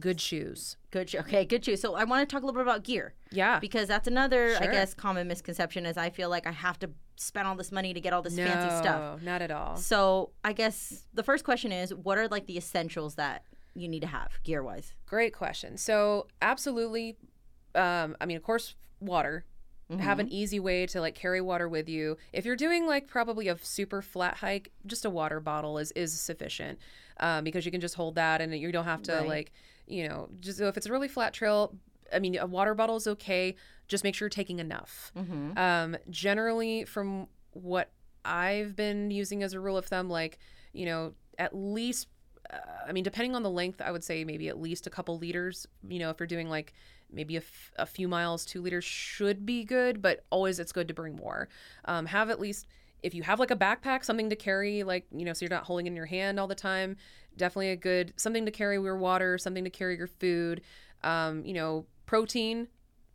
Good shoes. good. Shoe. Okay, good shoes. So I want to talk a little bit about gear Yeah. because that's another, I guess, common misconception is I feel like I have to spend all this money to get all this fancy stuff. No, not at all. So I guess the first question is, what are like the essentials that you need to have gear wise? Great question. So, absolutely. Um, I mean, of course, water. Have an easy way to like carry water with you. If you're doing like probably a super flat hike, just a water bottle is is sufficient um, because you can just hold that and you don't have to Right. like you know just so if it's a really flat trail. I mean, a water bottle is okay. Just make sure you're taking enough. Mm-hmm. Um, generally, from what I've been using as a rule of thumb, like, you know, at least, uh, I mean, depending on the length, I would say maybe at least a couple liters. You know, if you're doing like maybe a, f- a few miles, two liters should be good, but always it's good to bring more. Um, have at least, if you have like a backpack, something to carry, like, you know, so you're not holding it in your hand all the time, definitely a good something to carry your water, something to carry your food. Um, you know, protein,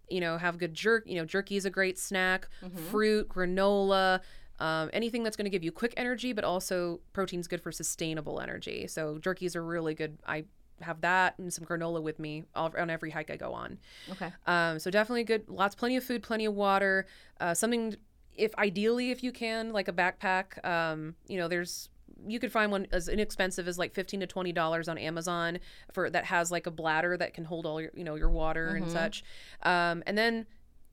you know, have good jerk. You know, jerky is a great snack. Fruit, granola, um, anything that's going to give you quick energy, but also protein's good for sustainable energy. So jerkies are really good. I have that and some granola with me all, on every hike I go on. Okay. Um, so definitely good. Lots, plenty of food, plenty of water. Uh, something, if ideally, if you can, like a backpack. Um, you know, there's you could find one as inexpensive as like fifteen to twenty dollars on Amazon for that has like a bladder that can hold all your you know your water and such. Um, and then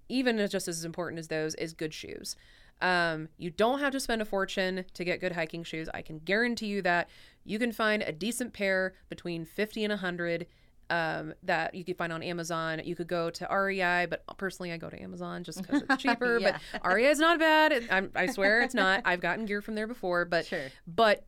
even as just as important as those is good shoes. Um, you don't have to spend a fortune to get good hiking shoes. I can guarantee you that you can find a decent pair between 50 and 100 um, that you could find on Amazon. You could go to REI, but personally, I go to Amazon just because it's cheaper. Yeah. But REI is not bad. It- I swear it's not. I've gotten gear from there before, but Sure. but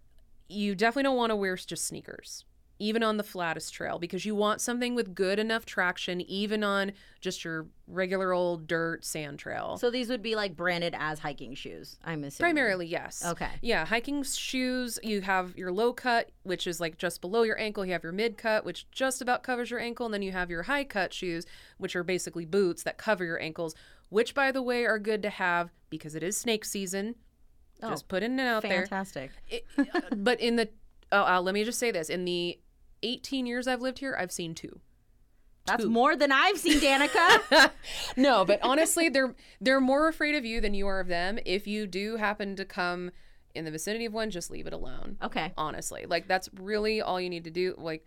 you definitely don't want to wear just sneakers, even on the flattest trail, because you want something with good enough traction, even on just your regular old dirt sand trail. So these would be like branded as hiking shoes. I'm assuming. Primarily, yes. Okay. Yeah, hiking shoes. You have your low cut, which is like just below your ankle. You have your mid cut, which just about covers your ankle, and then you have your high cut shoes, which are basically boots that cover your ankles. Which, by the way, are good to have because it is snake season. Just putting it in and out there. Fantastic. But in the, oh, uh, let me just say this: in the 18 years I've lived here, I've seen two. That's Two. more than I've seen, Danica. no, but honestly, they're they're more afraid of you than you are of them. If you do happen to come in the vicinity of one, just leave it alone. okay. Honestly, like that's really all you need to do. Like,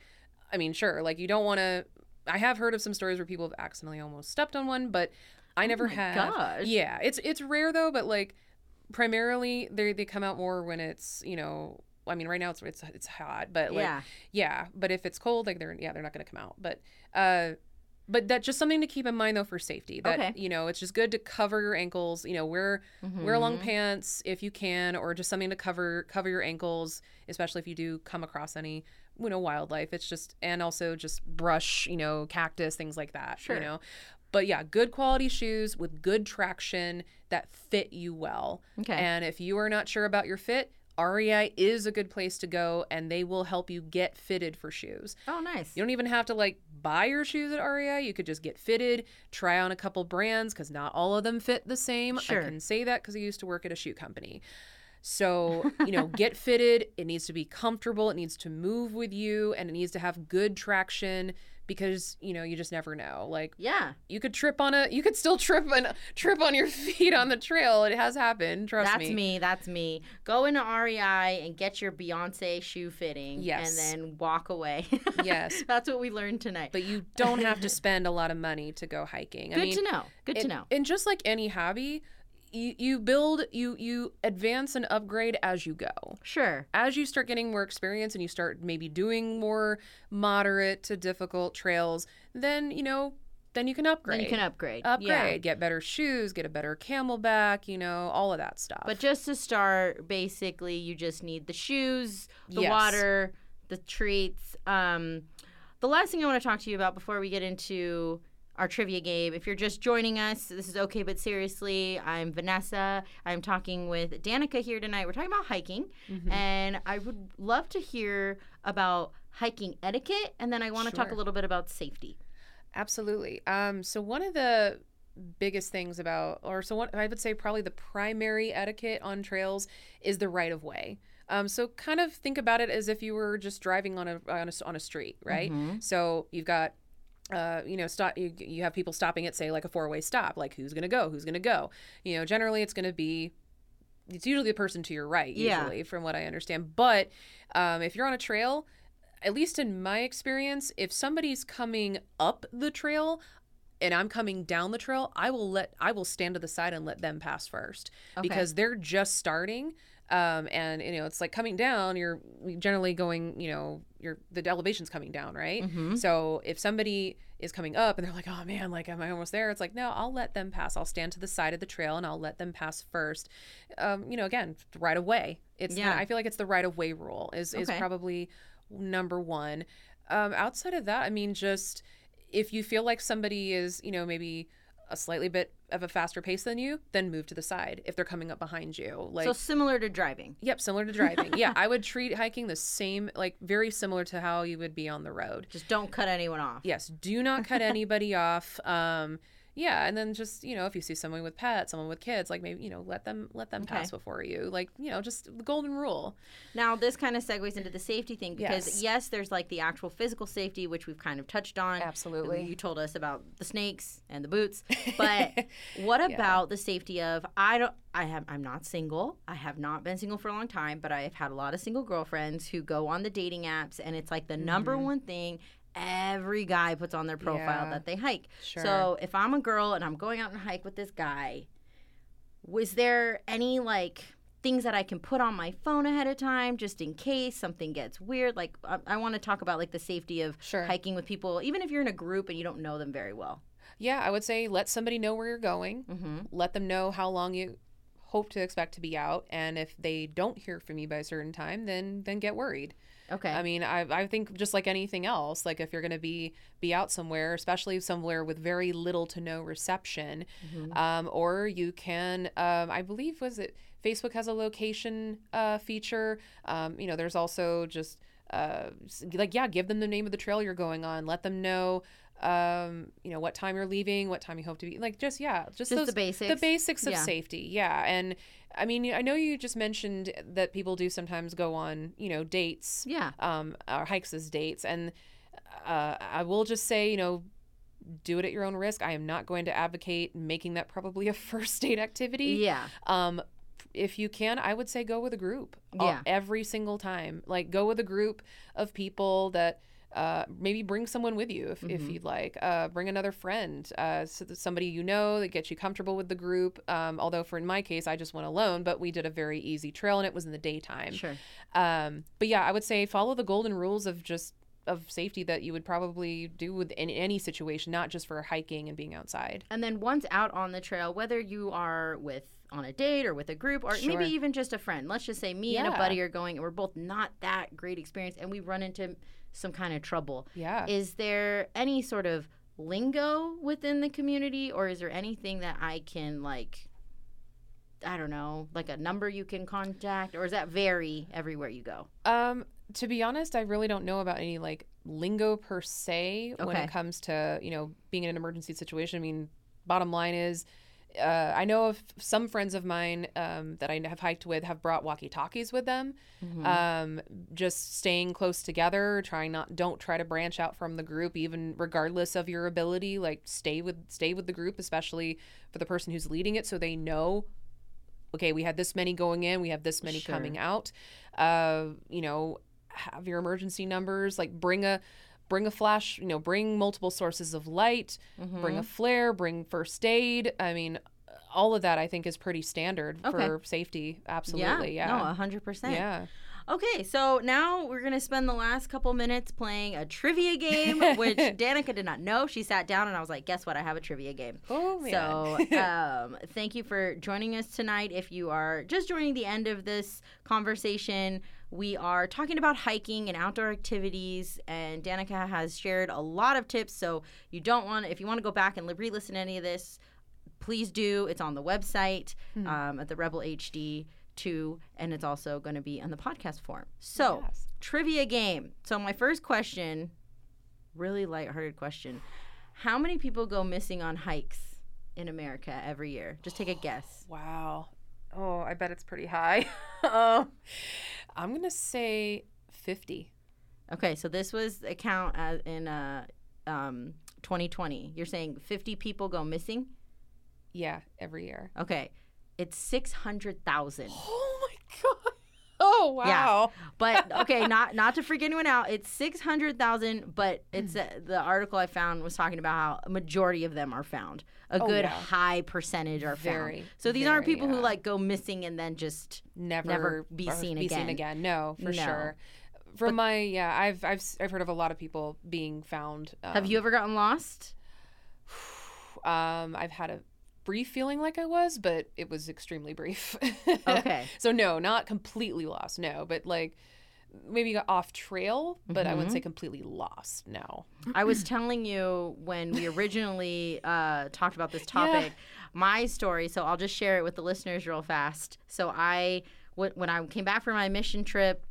I mean, sure, like you don't want to. I have heard of some stories where people have accidentally almost stepped on one, but I oh never Oh have. gosh. Yeah, it's it's rare though, but like primarily they they come out more when it's you know. I mean, right now it's it's it's hot, but like Yeah. yeah, but if it's cold, like they're yeah, they're not going to come out. But uh but that's just something to keep in mind though for safety. That Okay. you know, it's just good to cover your ankles, you know, wear wear long Mhm. pants if you can or just something to cover cover your ankles, especially if you do come across any you know wildlife. It's just and also just brush, you know, cactus, things like that, Sure. you know. But yeah, good quality shoes with good traction that fit you well. Okay. And if you are not sure about your fit, REI is a good place to go and they will help you get fitted for shoes. oh, nice. You don't even have to like buy your shoes at REI. You could just get fitted, try on a couple brands because not all of them fit the same. Sure. I can say that because I used to work at a shoe company. So, you know, get fitted. It needs to be comfortable. It needs to move with you and it needs to have good traction because, you know, you just never know. Like, Yeah. you could trip on a, you could still trip on, trip on your feet on the trail. It has happened. Trust That's me. That's me. Go into REI and get your Beyonce shoe fitting. Yes. And then walk away. Yes. That's what we learned tonight. But you don't have to spend a lot of money to go hiking. I Good mean, to know. Good to know. And just like any hobby, you, you build, you you advance and upgrade as you go. Sure. As you start getting more experience and you start maybe doing more moderate to difficult trails, then you know, then you can upgrade. Then you can upgrade. upgrade, Yeah. get better shoes, get a better CamelBak, you know, all of that stuff. But just to start, basically, you just need the shoes, the Yes. water, the treats. Um, the last thing I want to talk to you about before we get into our trivia game, if you're just joining us, this is okay, but seriously, I'm Vanessa. I'm talking with Danica here tonight. We're talking about hiking, Mm-hmm. and I would love to hear about hiking etiquette, and then I want to talk a little bit about safety. Absolutely. Um, so one of the biggest things about, or so what I would say, probably the primary etiquette on trails is the right of way. Um, so kind of think about it as if you were just driving on a on a, on a street, right? So you've got. Uh, you know, stop. You, you have people stopping at, say, like a four-way stop. Like, who's gonna go? Who's gonna go? You know, generally, it's gonna be it's usually the person to your right Yeah. usually from what i understand but um, if you're on a trail at least in my experience if somebody's coming up the trail and i'm coming down the trail i will let i will stand to the side and let them pass first Okay. because they're just starting um, and you know it's like coming down you're generally going you know you're the elevation's coming down right? Mm-hmm. so if somebody is coming up and they're like oh man like am i almost there? It's like no i'll let them pass. I'll stand to the side of the trail and i'll let them pass first. Um, you know again right away. It's Yeah. not, i feel like it's the right of way rule is is probably number one. Um, outside of that i mean just if you feel like somebody is you know maybe a slightly bit of a faster pace than you then move to the side if they're coming up behind you like so similar to driving. Yep, similar to driving. yeah, I would treat hiking the same, like very similar to how you would be on the road. Just don't cut anyone off. Yes, do not cut anybody off. Um, yeah, and then just you know, if you see someone with pets, someone with kids, like maybe you know, let them let them pass before you. Like you know, just the golden rule. Now, this kind of segues into the safety thing because, Yes. yes, there's like the actual physical safety, which we've kind of touched on. Absolutely. You told us about the snakes and the boots, but what about the safety of I don't. I have. I'm not single. I have not been single for a long time, but I have had a lot of single girlfriends who go on the dating apps, and it's like the number mm-hmm. one thing every guy puts on their profile. Yeah. that they hike. Sure. So if I'm a girl and I'm going out and hike with this guy, was there any like things that I can put on my phone ahead of time just in case something gets weird? Like I, I want to talk about like the safety of Sure. hiking with people, even if you're in a group and you don't know them very well. Yeah, I would say let somebody know where you're going. Mm-hmm. Let them know how long you hope to expect to be out, and if they don't hear from you by a certain time, then then get worried. Okay. I mean, I, I think just like anything else, like if you're going to be be out somewhere, especially somewhere with very little to no reception, Mm-hmm. um, or you can, um, I believe, was it Facebook has a location uh, feature. Um, you know, there's also just uh, like yeah, give them the name of the trail you're going on, let them know. Um, you know what time you're leaving, what time you hope to be. Like just yeah, just, Just the basics. the basics of Yeah. safety. Yeah, and I mean, I know you just mentioned that people do sometimes go on, you know, dates yeah. um, or hikes as dates. And uh, I will just say, you know, do it at your own risk. I am not going to advocate making that probably a first date activity. Yeah. Um, if you can, I would say go with a group. all- Yeah. every single time. Like go with a group of people that. Uh, maybe bring someone with you if, Mm-hmm. if you'd like. Uh, bring another friend, uh, so that somebody you know that gets you comfortable with the group. Um, although for in my case, I just went alone, but we did a very easy trail and it was in the daytime. Sure. Um, but yeah, I would say follow the golden rules of just of safety that you would probably do with in any situation, not just for hiking and being outside. And then once out on the trail, whether you are with on a date or with a group or Sure. maybe even just a friend. Let's just say me and a buddy are going and we're both not that great experience and we run into some kind of trouble. Yeah. Is there any sort of lingo within the community or is there anything that I can like I don't know, like a number you can contact or does that vary everywhere you go? Um, to be honest, I really don't know about any like lingo per se when it comes to you know being in an emergency situation. I mean, bottom line is uh, I know of some friends of mine um, that I have hiked with have brought walkie talkies with them. Mm-hmm. Um, just staying close together, trying not don't try to branch out from the group, even regardless of your ability. Like stay with stay with the group, especially for the person who's leading it, so they know. Okay, we had this many going in, we have this many Sure. coming out. Uh, you know, have your emergency numbers. Like bring a bring a flash. You know, bring multiple sources of light. Mm-hmm. Bring a flare. Bring first aid. I mean, all of that I think is pretty standard Okay. for safety. Absolutely, yeah. No, a hundred percent. yeah. Okay, so now we're gonna spend the last couple minutes playing a trivia game, which Danica did not know. She sat down and I was like, "Guess what? I have a trivia game." Oh man. So, um, thank you for joining us tonight. If you are just joining the end of this conversation, we are talking about hiking and outdoor activities, and Danica has shared a lot of tips. So, you don't want, if you want to go back and re listen to any of this, please do. It's on the website um, at the Rebel HD. Too, and it's also going to be on the podcast form. So, Yes. trivia game. So, my first question, really lighthearted question: How many people go missing on hikes in America every year? Just take a guess. Wow. Oh, I bet it's pretty high. um, I'm gonna say fifty. Okay, so this was a count as in uh, um, 2020. You're saying 50 people go missing? Yeah, every year. Okay, it's 600,000. Oh my god. Oh wow. Yeah. But okay, not not to freak anyone out. It's 600,000, but it's Hmm. uh, the article I found was talking about how a majority of them are found. A Oh, good yeah. high percentage are Very, found. So these aren't very, people who like go missing and then just Never, Never be seen be again. seen again. No, for No. sure. From my yeah, I've I've I've heard of a lot of people being found. Um, Have you ever gotten lost? Um, I've had a brief feeling like I was, but it was extremely brief. Okay. so no, not completely lost. No, but like maybe got off trail, but I wouldn't Mm-hmm. say completely lost. No. I was telling you when we originally uh, talked about this topic, my story. So I'll just share it with the listeners real fast. So I, when I came back from my mission trip,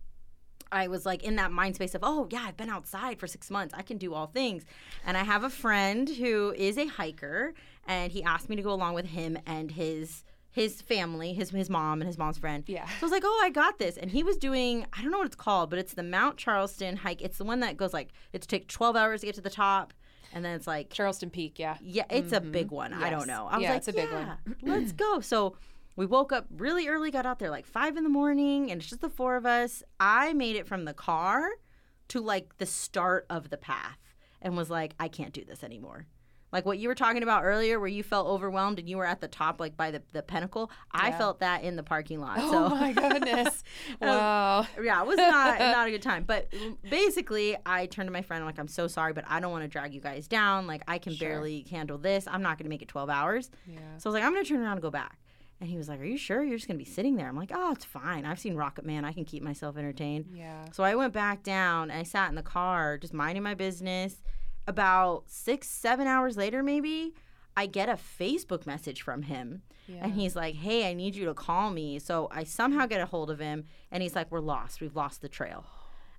I was like in that mind space of, oh yeah, I've been outside for six months. I can do all things. And I have a friend who is a hiker, and he asked me to go along with him and his his family, his his mom and his mom's friend. Yeah. So I was like, oh, I got this. And he was doing, I don't know what it's called, but it's the Mount Charleston hike. It's the one that goes like, it's take 12 hours to get to the top. And then it's like, Charleston Peak, yeah. yeah, it's a big mm-hmm. one. I don't know. I was Yeah, like, it's a big one. "Yeah, let's go. So we woke up really early, got out there like five in the morning, and it's just the four of us. I made it from the car to like the start of the path and was like, I can't do this anymore. Like what you were talking about earlier, where you felt overwhelmed and you were at the top, like by the, the pinnacle. I Yeah. felt that in the parking lot. Oh so my goodness. Um, wow. yeah, it was not not a good time. But basically, I turned to my friend. I'm like, I'm so sorry, but I don't want to drag you guys down. Like, I can Sure. barely handle this. I'm not going to make it 12 hours. Yeah. So I was like, I'm going to turn around and go back. And he was like, Are you sure you're just going to be sitting there? I'm like, Oh, it's fine. I've seen Rocket Man. I can keep myself entertained. Yeah. So I went back down and I sat in the car, just minding my business. About six, seven hours later, maybe, I get a Facebook message from him. Yeah. And he's like, Hey, I need you to call me. So I somehow get a hold of him. And he's like, We're lost. We've lost the trail.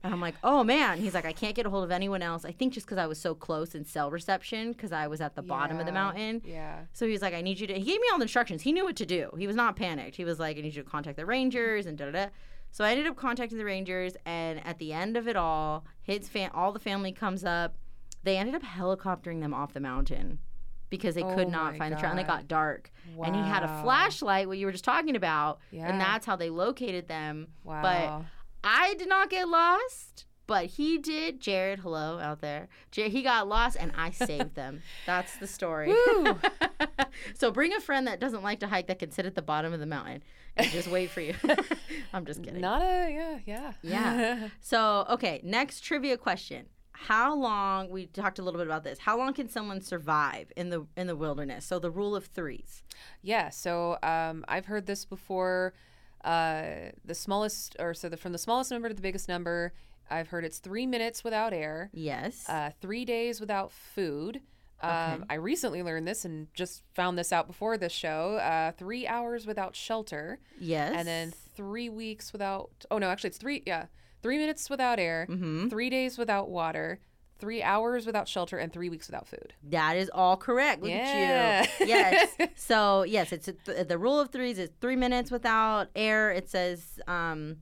And I'm like, Oh, man. He's like, I can't get a hold of anyone else. I think just because I was so close in cell reception, because I was at the bottom of the mountain. Yeah. So he's like, I need you to. He gave me all the instructions. He knew what to do. He was not panicked. He was like, I need you to contact the Rangers and da da da. So I ended up contacting the Rangers, and at the end of it all, his fam- all the family comes up. They ended up helicoptering them off the mountain because they could Oh not my find the trail, and it got dark. And he had a flashlight, what you were just talking about, Yeah. and that's how they located them. Wow. But I did not get lost. But he did. Jared, hello out there. Jared, he got lost, and I saved them. That's the story. So bring a friend that doesn't like to hike that can sit at the bottom of the mountain and just wait for you. I'm just kidding. Not a yeah, yeah. Yeah. So, okay, next trivia question. How long we talked a little bit about this. How long can someone survive in the in the wilderness? So the rule of 3s. Yeah, so um, I've heard this before. Uh, the smallest, or so the, from the smallest number to the biggest number, I've heard it's three minutes without air, Yes. uh, three days without food. Um, Okay. I recently learned this and just found this out before this show. Uh, three hours without shelter, yes. and then three weeks without. Oh no, actually, it's three. Yeah, three minutes without air, Mhm. three days without water, three hours without shelter and three weeks without food. That is all correct. Look Yeah. at you. Yes. so yes, it's a th- the rule of threes is three minutes without air. It says, um,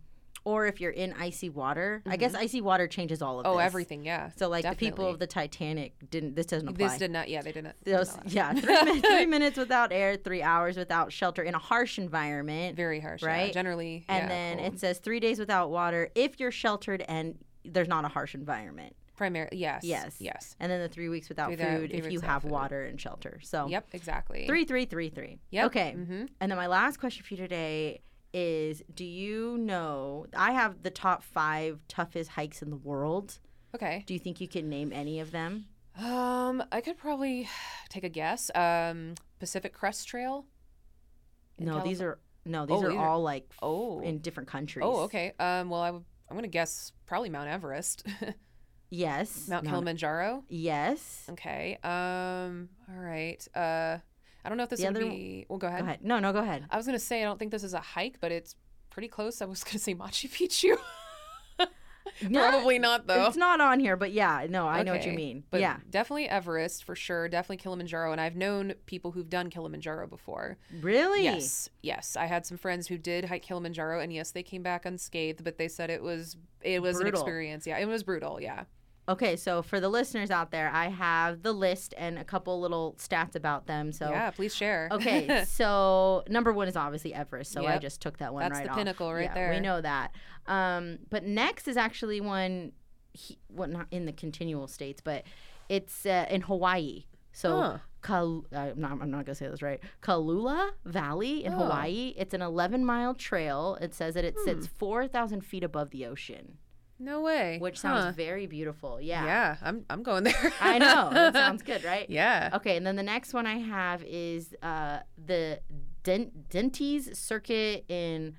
or if you're in icy water. I guess icy water changes all of this. Oh, this. everything, yeah. So like the people of the Titanic didn't. This doesn't apply. This did not. Yeah, they didn't. did Those, yeah, three, min- three minutes without air, three hours without shelter in a harsh environment. Very harsh. Right? Yeah. Generally. and yeah, then it says three days without water if you're sheltered and there's not a harsh environment. primarily yes. Yes. Yes. And then the three weeks without Three food three if you have water and shelter. So Yep. Exactly. three, three, three, three. Yep. Okay. Mm-hmm. And then my last question for you today is do you know I have the top five toughest hikes in the world. Okay. Do you think you can name any of them? Um, I could probably take a guess. Um, Pacific Crest Trail. no, these are no, these Oh, are are- all like Oh. in different countries. Oh, okay. Um, well, I would. I'm gonna guess probably Mount Everest, Yes. Mount No, Kilimanjaro. Yes. Okay. Um. All right. Uh, I don't know if this The would other- be. Well, go ahead. Go ahead. No, no, go ahead. I was gonna say I don't think this is a hike, but it's pretty close. I was gonna say Machu Picchu. Probably not though. It's not on here, but yeah, no, I know what you mean. But yeah. definitely Everest for sure. Definitely Kilimanjaro, and I've known people who've done Kilimanjaro before. Really? Yes, yes. I had some friends who did hike Kilimanjaro, and yes, they came back unscathed, but they said it was it was an experience. Yeah, it was brutal. Yeah. Okay, so for the listeners out there, I have the list and a couple little stats about them. So yeah, please share. Okay, so number one is obviously Everest. So I just took that one That's right the off. pinnacle right Yeah, there. We know that. Um, but next is actually one, he, well, not in the continual states, but it's uh, in Hawaii. So Huh. Kal- I'm not, I'm not gonna say this right. Kalula Valley in Oh. Hawaii. It's an 11 mile trail. It says that it Hmm. sits 4,000 feet above the ocean, no way. which sounds Huh. very beautiful. Yeah. Yeah, I'm I'm going there. I know. That sounds good, right? Yeah. Okay, and then the next one I have is uh, the Dent- Dentes Circuit in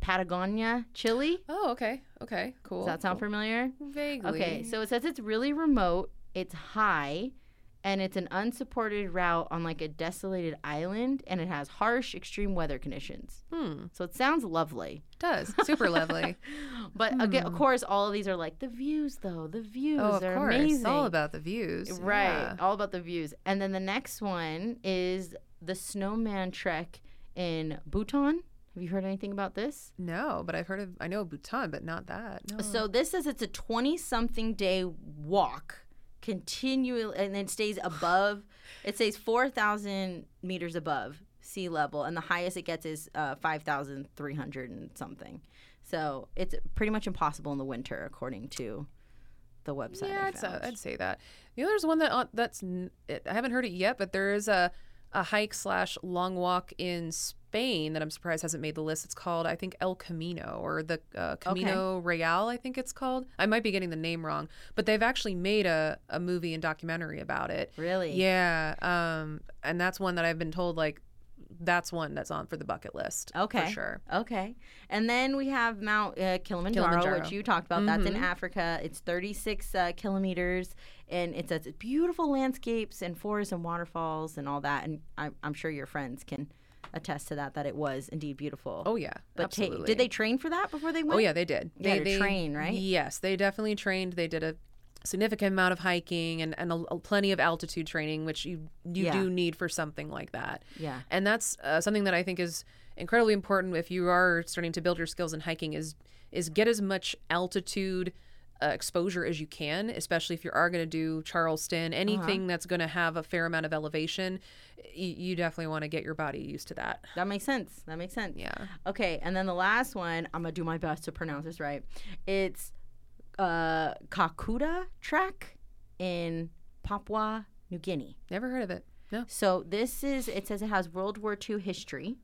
Patagonia, Chile. Oh, okay. Okay. Cool. Does that sound cool. familiar? Vaguely. Okay, so it says it's really remote, it's high, and it's an unsupported route on like a desolated island, and it has harsh, extreme weather conditions. Hmm. So it sounds lovely. it Does super lovely. But again, of course, all of these are like the views, though. The views Hmm. oh, of are course. amazing. It's all about the views. Right. Yeah. All about the views. And then the next one is the Snowman Trek in Bhutan. Have you heard anything about this? No, but I've heard of. I know Bhutan, but not that. No. So this says it's a 20 something day walk continually and it stays above it stays 4,000 meters above sea level and the highest it gets is uh, 5,300 and something. So it's pretty much impossible in the winter according to the website. yeah, I'd, say. I'd say that. You know, there's one that uh, that's I haven't heard it yet, but there is a a hike slash long walk in Spain that I'm surprised hasn't made the list. It's called I think El Camino or the uh, Camino Real. I think it's called. I might be getting the name wrong, but they've actually made a, a movie and documentary about it. Really? Yeah, um, and that's one that I've been told like that's one that's on for the bucket list. Okay. for sure. Okay. And then we have Mount uh, Kilimanjaro, Kilimanjaro. which you talked about. That's in Africa. It's 36 uh, kilometers, and it's, it's beautiful landscapes and forests and waterfalls and all that. And I'm, I'm sure your friends can attest to that, that it was indeed beautiful. Oh yeah, but ta- absolutely. did they train for that before they went? Oh yeah, they did. They they train, right? Yes, they definitely trained. They did a significant amount of hiking and and a, a plenty of altitude training, which you you Yeah. do need for something like that. Yeah. and that's uh, something that I think is incredibly important if you are starting to build your skills in hiking. Is is get as much altitude. Uh, exposure as you can, especially if you are going to do Charleston, anything that's going to have a fair amount of elevation, y- you definitely want to get your body used to that. That makes sense. That makes sense. Yeah. Okay, and then the last one, I'm gonna do my best to pronounce this right. It's uh, Kakuta Trek in Papua New Guinea. Never heard of it. No. So this is it says it has World War II history,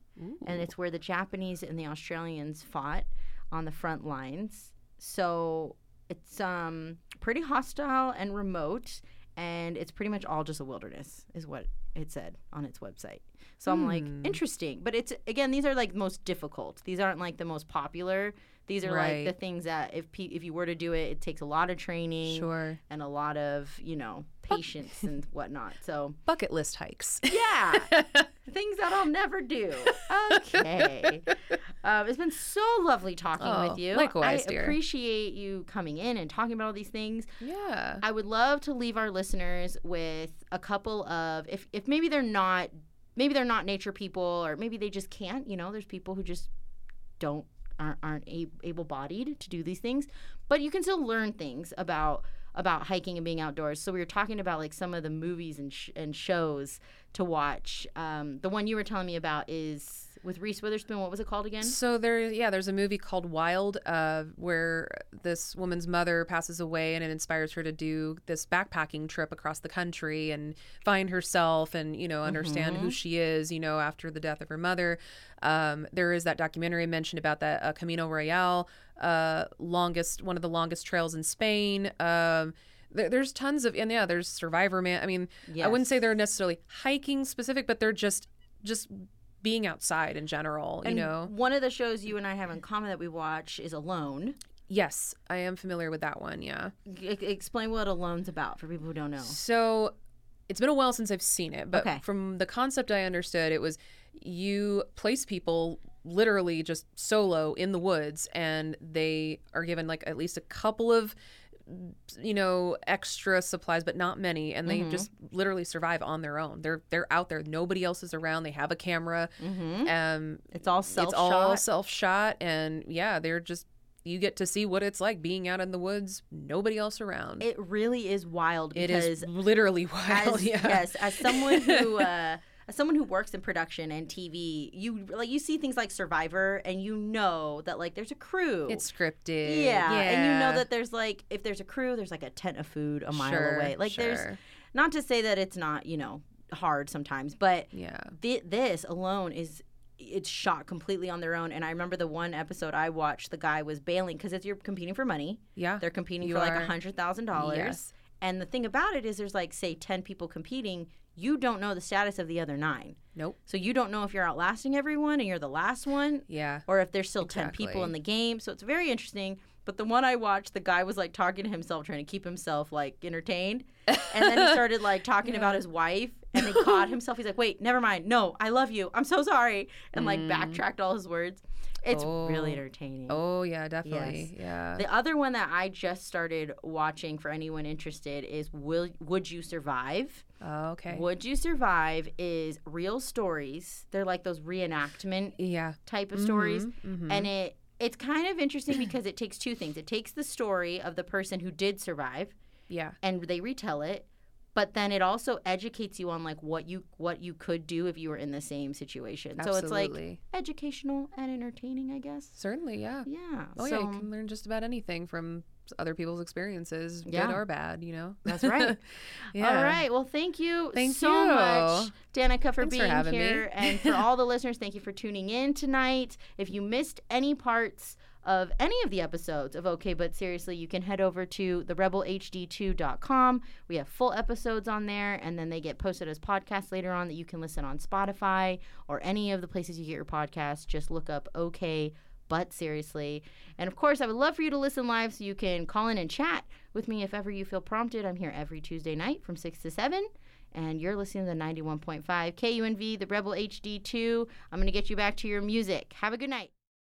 and it's where the Japanese and the Australians fought on the front lines. So it's um pretty hostile and remote, and it's pretty much all just a wilderness, is what it said on its website. So I'm like, interesting, but it's again these are like most difficult. These aren't like the most popular. These are Right. like the things that if pe- if you were to do it, it takes a lot of training Sure. and a lot of you know patience and whatnot. So Bucket list hikes. yeah, things that I'll never do. Okay, um, it's been so lovely talking Oh, with you. likewise, I dear. appreciate you coming in and talking about all these things. yeah. I would love to leave our listeners with a couple of if if maybe they're not maybe they're not nature people or maybe they just can't, you know, there's people who just don't aren't, aren't a- able-bodied to do these things, but you can still learn things about about hiking and being outdoors. So we were talking about like some of the movies and sh- and shows to watch. Um, the one you were telling me about is with Reese Witherspoon. What was it called again? So there, yeah, there's a movie called Wild, uh, where this woman's mother passes away, and it inspires her to do this backpacking trip across the country and find herself, and you know, understand who she is, you know, after the death of her mother. Um, there is that documentary I mentioned about that uh, Camino Royale, uh, longest, one of the longest trails in Spain. Um, there's tons of, and yeah, there's Survivorman. I mean, I wouldn't say they're necessarily hiking specific, but they're just, just being outside in general. You know, one of the shows you and I have in common that we watch is Alone. Yes, I am familiar with that one. Yeah. E- explain what Alone's about for people who don't know. So it's been a while since I've seen it, but Okay. from the concept I understood, it was you place people literally just solo in the woods and they are given like at least a couple of you know extra supplies but not many and they just literally survive on their own. They're they're out there. Nobody else is around. They have a camera. Um It's all self it's all self shot and yeah they're just you get to see what it's like being out in the woods. Nobody else around. It really is wild it because is literally wild as, yeah. yes, as someone who uh, as someone who works in production and TV, you like you see things like Survivor, and you know that like there's a crew. it's scripted. Yeah, and you know that there's like if there's a crew, there's like a tent of food a mile Sure, away. Like there's not to say that it's not you know hard sometimes, but yeah. thi- this alone is it's shot completely on their own. And i remember the one episode i watched the guy was bailing because it's you're competing for money. Yeah they're competing You for like a hundred thousand dollars. Yes. and the thing about it is there's like say 10 people competing you don't know the status of the other nine. Nope. So you don't know if you're outlasting everyone and you're the last one yeah. or if there's still 10 people in the game. So it's very interesting. But the one i watched the guy was like talking to himself trying to keep himself like entertained. And then he started like talking about his wife and he caught himself. He's like wait never mind. No i love you. I'm so sorry. And like backtracked all his words. It's really Mm. Oh. entertaining. Oh yeah definitely. Yeah. The other one that i just started watching for anyone interested is will would you survive okay. Would you survive is real stories. They're like those reenactment yeah. type of stories. mhm. and it it's kind of interesting because it takes two things. It takes the story of the person who did survive yeah. and they retell it but then it also educates you on like what you what you could do if you were in the same situation. So it's like educational and entertaining i guess. Certainly yeah. Yeah. Oh so yeah you can learn just about anything from other people's experiences Yeah. good or bad you know that's right yeah All right. Well, thank you Thank so you. much, Danica, for Thanks for being me. here. and for all the listeners, thank you for tuning in tonight. If you missed any parts of any of the episodes of OK But Seriously, you can head over to therebelhd2.com. We have full episodes on there, and then they get posted as podcasts later on that you can listen on Spotify or any of the places you get your podcasts. Just look up OK but seriously. And of course, I would love for you to listen live so you can call in and chat with me if ever you feel prompted. I'm here every Tuesday night from 6 to 7. And you're listening to the 91.5 KUNV, the Rebel HD2. I'm going to get you back to your music. Have a good night.